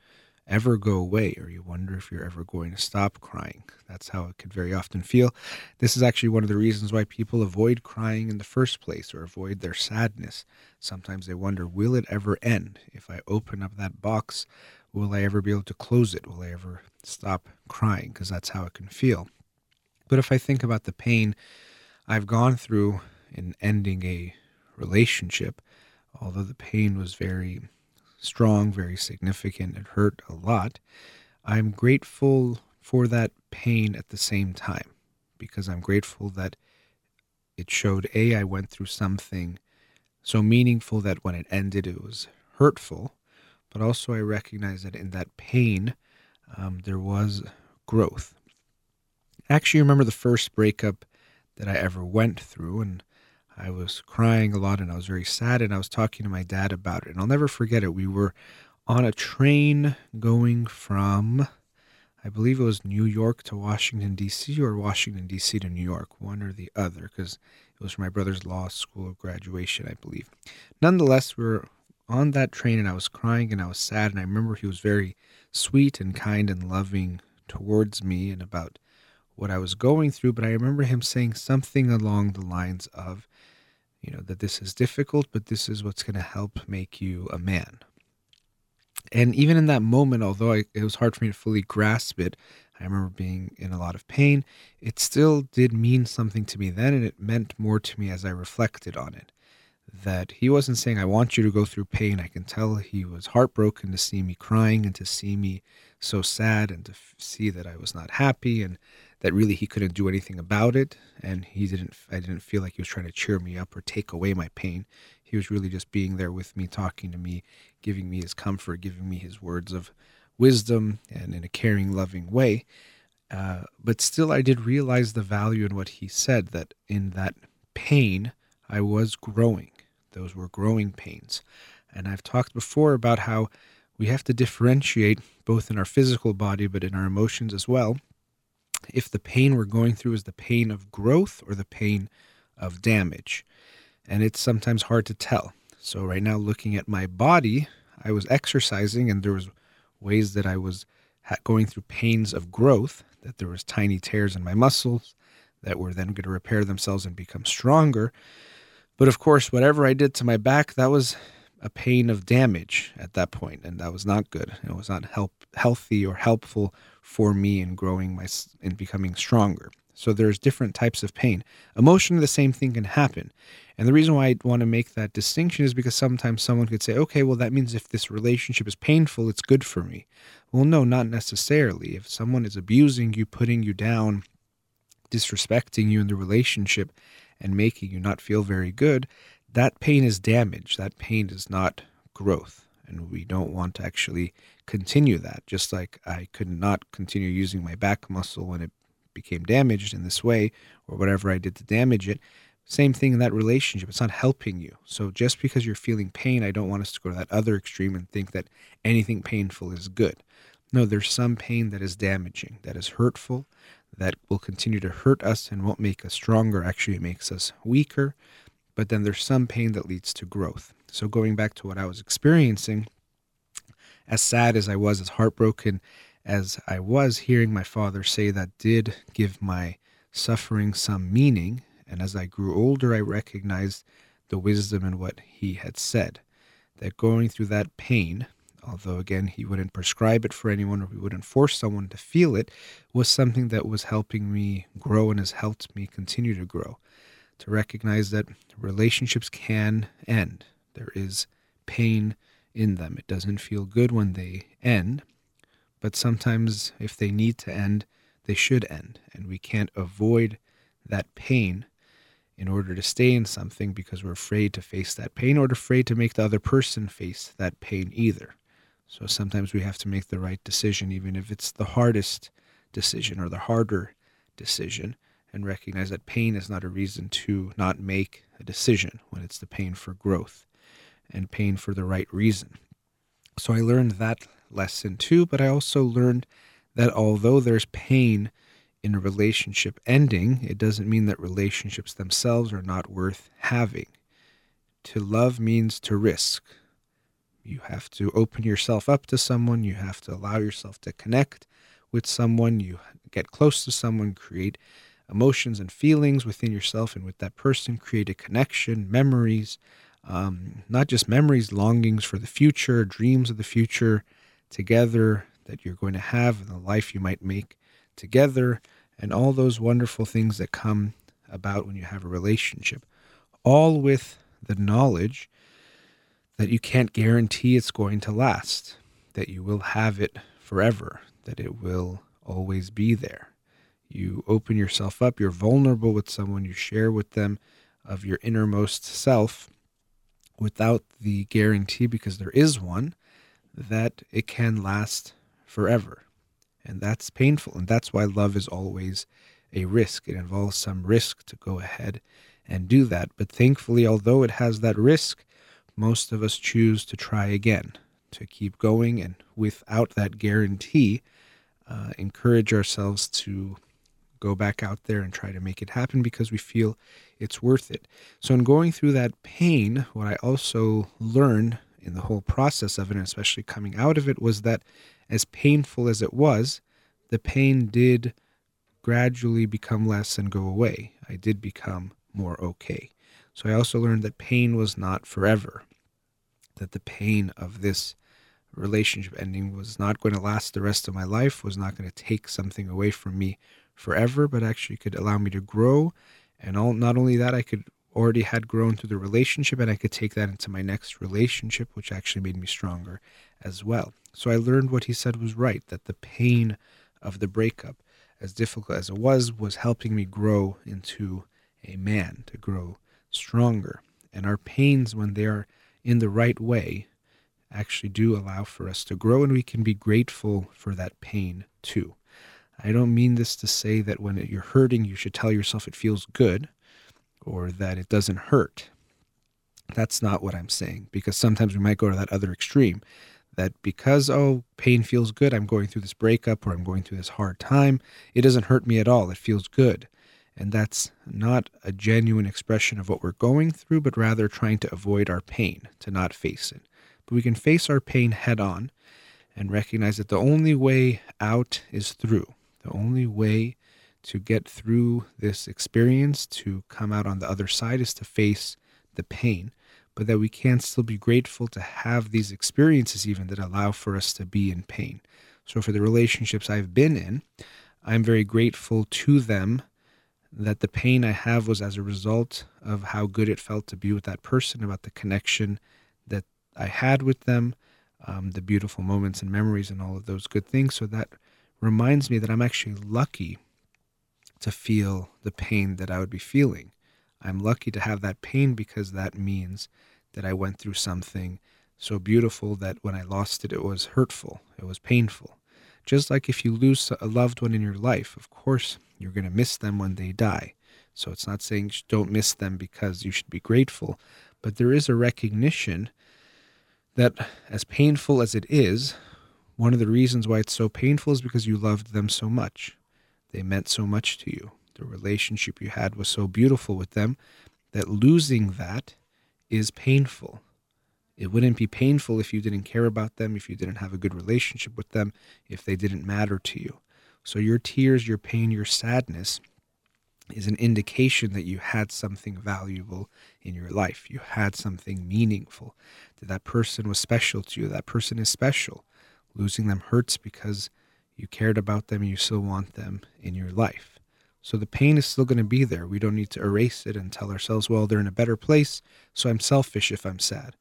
ever go away, or you wonder if you're ever going to stop crying. That's how it could very often feel. This is actually one of the reasons why people avoid crying in the first place or avoid their sadness. Sometimes they wonder, will it ever end? If I open up that box, will I ever be able to close it? Will I ever stop crying? Because that's how it can feel. But if I think about the pain I've gone through in ending a relationship, although the pain was very strong, very significant. It hurt a lot. I'm grateful for that pain at the same time because I'm grateful that it showed A, I went through something so meaningful that when it ended, it was hurtful, but also I recognize that in that pain, um, there was growth. Actually, remember the first breakup that I ever went through, and I was crying a lot and I was very sad and I was talking to my dad about it. And I'll never forget it. We were on a train going from, I believe it was New York to Washington, D.C., or Washington, D.C. to New York, one or the other, because it was for my brother's law school graduation, I believe. Nonetheless, we were on that train and I was crying and I was sad. And I remember he was very sweet and kind and loving towards me and about what I was going through. But I remember him saying something along the lines of, you know, that this is difficult, but this is what's going to help make you a man. And even in that moment, although I, it was hard for me to fully grasp it, I remember being in a lot of pain. It still did mean something to me then, and it meant more to me as I reflected on it. That he wasn't saying, I want you to go through pain. I can tell he was heartbroken to see me crying and to see me so sad and to f- see that I was not happy and that really he couldn't do anything about it and he didn't I didn't feel like he was trying to cheer me up or take away my pain. He was really just being there with me, talking to me, giving me his comfort, giving me his words of wisdom and in a caring, loving way. Uh, but still, I did realize the value in what he said that in that pain, I was growing. Those were growing pains. And I've talked before about how we have to differentiate both in our physical body but in our emotions as well. If the pain we're going through is the pain of growth or the pain of damage. And it's sometimes hard to tell. So, right now, looking at my body, I was exercising and there was ways that I was going through pains of growth, that there was tiny tears in my muscles that were then going to repair themselves and become stronger. But of course, whatever I did to my back, that was a pain of damage at that point, and that was not good. It was not help healthy or helpful for me in growing my in becoming stronger. So there's different types of pain. Emotionally, the same thing can happen. And the reason why I want to make that distinction is because sometimes someone could say, okay, well, that means if this relationship is painful, it's good for me. Well, no, not necessarily. If someone is abusing you, putting you down, disrespecting you in the relationship, and making you not feel very good, that pain is damage. That pain is not growth. And we don't want to actually continue that. Just like I could not continue using my back muscle when it became damaged in this way, or whatever I did to damage it. Same thing in that relationship. It's not helping you. So just because you're feeling pain, I don't want us to go to that other extreme and think that anything painful is good. No, there's some pain that is damaging, that is hurtful, that will continue to hurt us and won't make us stronger. Actually, it makes us weaker. But then there's some pain that leads to growth. So going back to what I was experiencing, as sad as I was, as heartbroken as I was, hearing my father say that did give my suffering some meaning. And as I grew older, I recognized the wisdom in what he had said. That going through that pain although again he wouldn't prescribe it for anyone or he wouldn't force someone to feel it, was something that was helping me grow and has helped me continue to grow. To recognize that relationships can end. There is pain in them. It doesn't feel good when they end, but sometimes if they need to end, they should end. And we can't avoid that pain in order to stay in something because we're afraid to face that pain or afraid to make the other person face that pain either. So sometimes we have to make the right decision, even if it's the hardest decision or the harder decision, and recognize that pain is not a reason to not make a decision when it's the pain for growth and pain for the right reason. So I learned that lesson too, but I also learned that although there's pain in a relationship ending, it doesn't mean that relationships themselves are not worth having. To love means to risk. You have to open yourself up to someone. You have to allow yourself to connect with someone. You get close to someone, create emotions and feelings within yourself and with that person, create a connection, memories, um, not just memories, longings for the future, dreams of the future together that you're going to have in the life you might make together, and all those wonderful things that come about when you have a relationship, all with the knowledge that you can't guarantee it's going to last, that you will have it forever, that it will always be there. You open yourself up, you're vulnerable with someone, you share with them of your innermost self without the guarantee, because there is one, that it can last forever. And that's painful. And that's why love is always a risk. It involves some risk to go ahead and do that. But thankfully, although it has that risk, most of us choose to try again, to keep going, and without that guarantee, uh, encourage ourselves to go back out there and try to make it happen because we feel it's worth it. So, in going through that pain, what I also learned in the whole process of it, and especially coming out of it, was that as painful as it was, the pain did gradually become less and go away. I did become more okay. So I also learned that pain was not forever, that the pain of this relationship ending was not going to last the rest of my life, was not going to take something away from me forever, but actually could allow me to grow. And all, not only that, I could already had grown through the relationship and I could take that into my next relationship, which actually made me stronger as well. So I learned what he said was right, that the pain of the breakup, as difficult as it was, was helping me grow into a man, to grow stronger. And our pains, when they are in the right way, actually do allow for us to grow, and we can be grateful for that pain too. I don't mean this to say that when you're hurting, you should tell yourself it feels good or that it doesn't hurt. That's not what I'm saying because sometimes we might go to that other extreme that because, oh, pain feels good, I'm going through this breakup or I'm going through this hard time, it doesn't hurt me at all. It feels good. And that's not a genuine expression of what we're going through, but rather trying to avoid our pain, to not face it. But we can face our pain head on and recognize that the only way out is through. The only way to get through this experience, to come out on the other side, is to face the pain. But that we can still be grateful to have these experiences, even that allow for us to be in pain. So, for the relationships I've been in, I'm very grateful to them that the pain I have was as a result of how good it felt to be with that person, about the connection that I had with them, um, the beautiful moments and memories, and all of those good things. So that reminds me that I'm actually lucky to feel the pain that I would be feeling. I'm lucky to have that pain because that means that I went through something so beautiful that when I lost it, it was hurtful, it was painful. Just like if you lose a loved one in your life, of course, you're going to miss them when they die. So it's not saying don't miss them because you should be grateful, but there is a recognition that as painful as it is, one of the reasons why it's so painful is because you loved them so much. They meant so much to you. The relationship you had was so beautiful with them that losing that is painful. It wouldn't be painful if you didn't care about them, if you didn't have a good relationship with them, if they didn't matter to you. So your tears, your pain, your sadness is an indication that you had something valuable in your life. You had something meaningful. That that person was special to you. That person is special. Losing them hurts because you cared about them and you still want them in your life. So the pain is still going to be there. We don't need to erase it and tell ourselves, well, they're in a better place, so I'm selfish if I'm sad.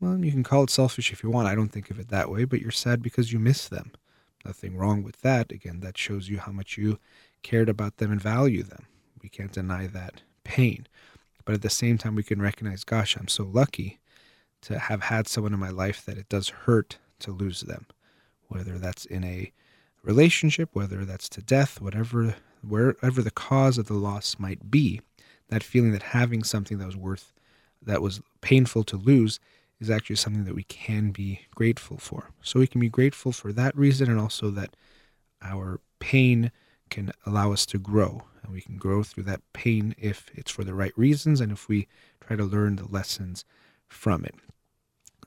Well, you can call it selfish if you want. I don't think of it that way, but you're sad because you miss them. Nothing wrong with that. Again, that shows you how much you cared about them and value them. We can't deny that pain. But at the same time, we can recognize, gosh, I'm so lucky to have had someone in my life that it does hurt to lose them, whether that's in a relationship, whether that's to death, whatever, wherever the cause of the loss might be. That feeling that having something that was worth, that was painful to lose, is actually something that we can be grateful for. So we can be grateful for that reason and also that our pain can allow us to grow. And we can grow through that pain if it's for the right reasons and if we try to learn the lessons from it.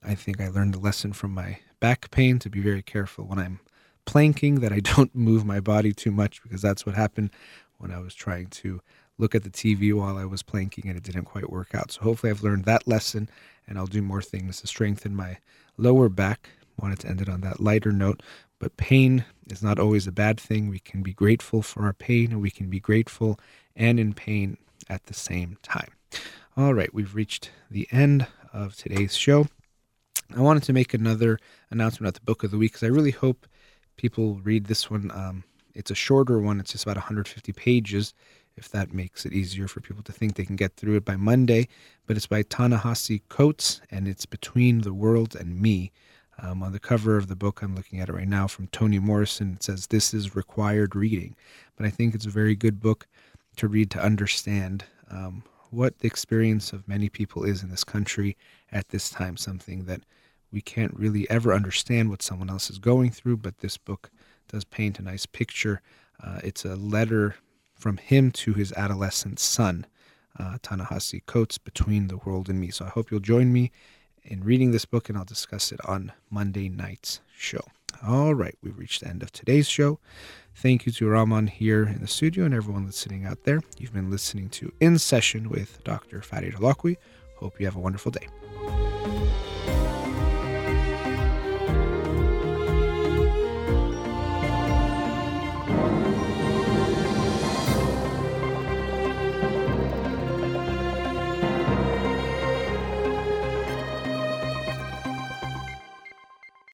I think I learned the lesson from my back pain to be very careful when I'm planking that I don't move my body too much because that's what happened when I was trying to look at the TV while I was planking and it didn't quite work out. So hopefully I've learned that lesson and I'll do more things to strengthen my lower back. Wanted to end it on that lighter note, but pain is not always a bad thing. We can be grateful for our pain and we can be grateful and in pain at the same time. All right, we've reached the end of today's show. I wanted to make another announcement about the book of the week because I really hope people read this one. Um, it's a shorter one, it's just about 150 pages if that makes it easier for people to think they can get through it by Monday. But it's by Ta-Nehisi Coates, and it's Between the World and Me. Um, on the cover of the book I'm looking at it right now from Toni Morrison, it says, This is required reading. But I think it's a very good book to read to understand um, what the experience of many people is in this country at this time, something that we can't really ever understand what someone else is going through, but this book does paint a nice picture. Uh, it's a letter from him to his adolescent son, uh, Ta-Nehisi Coates, Between the World and Me. So I hope you'll join me in reading this book, and I'll discuss it on Monday night's show. All right, we've reached the end of today's show. Thank you to Raman here in the studio and everyone listening out there. You've been listening to In Session with Dr. Fadi Holakouee. Hope you have a wonderful day.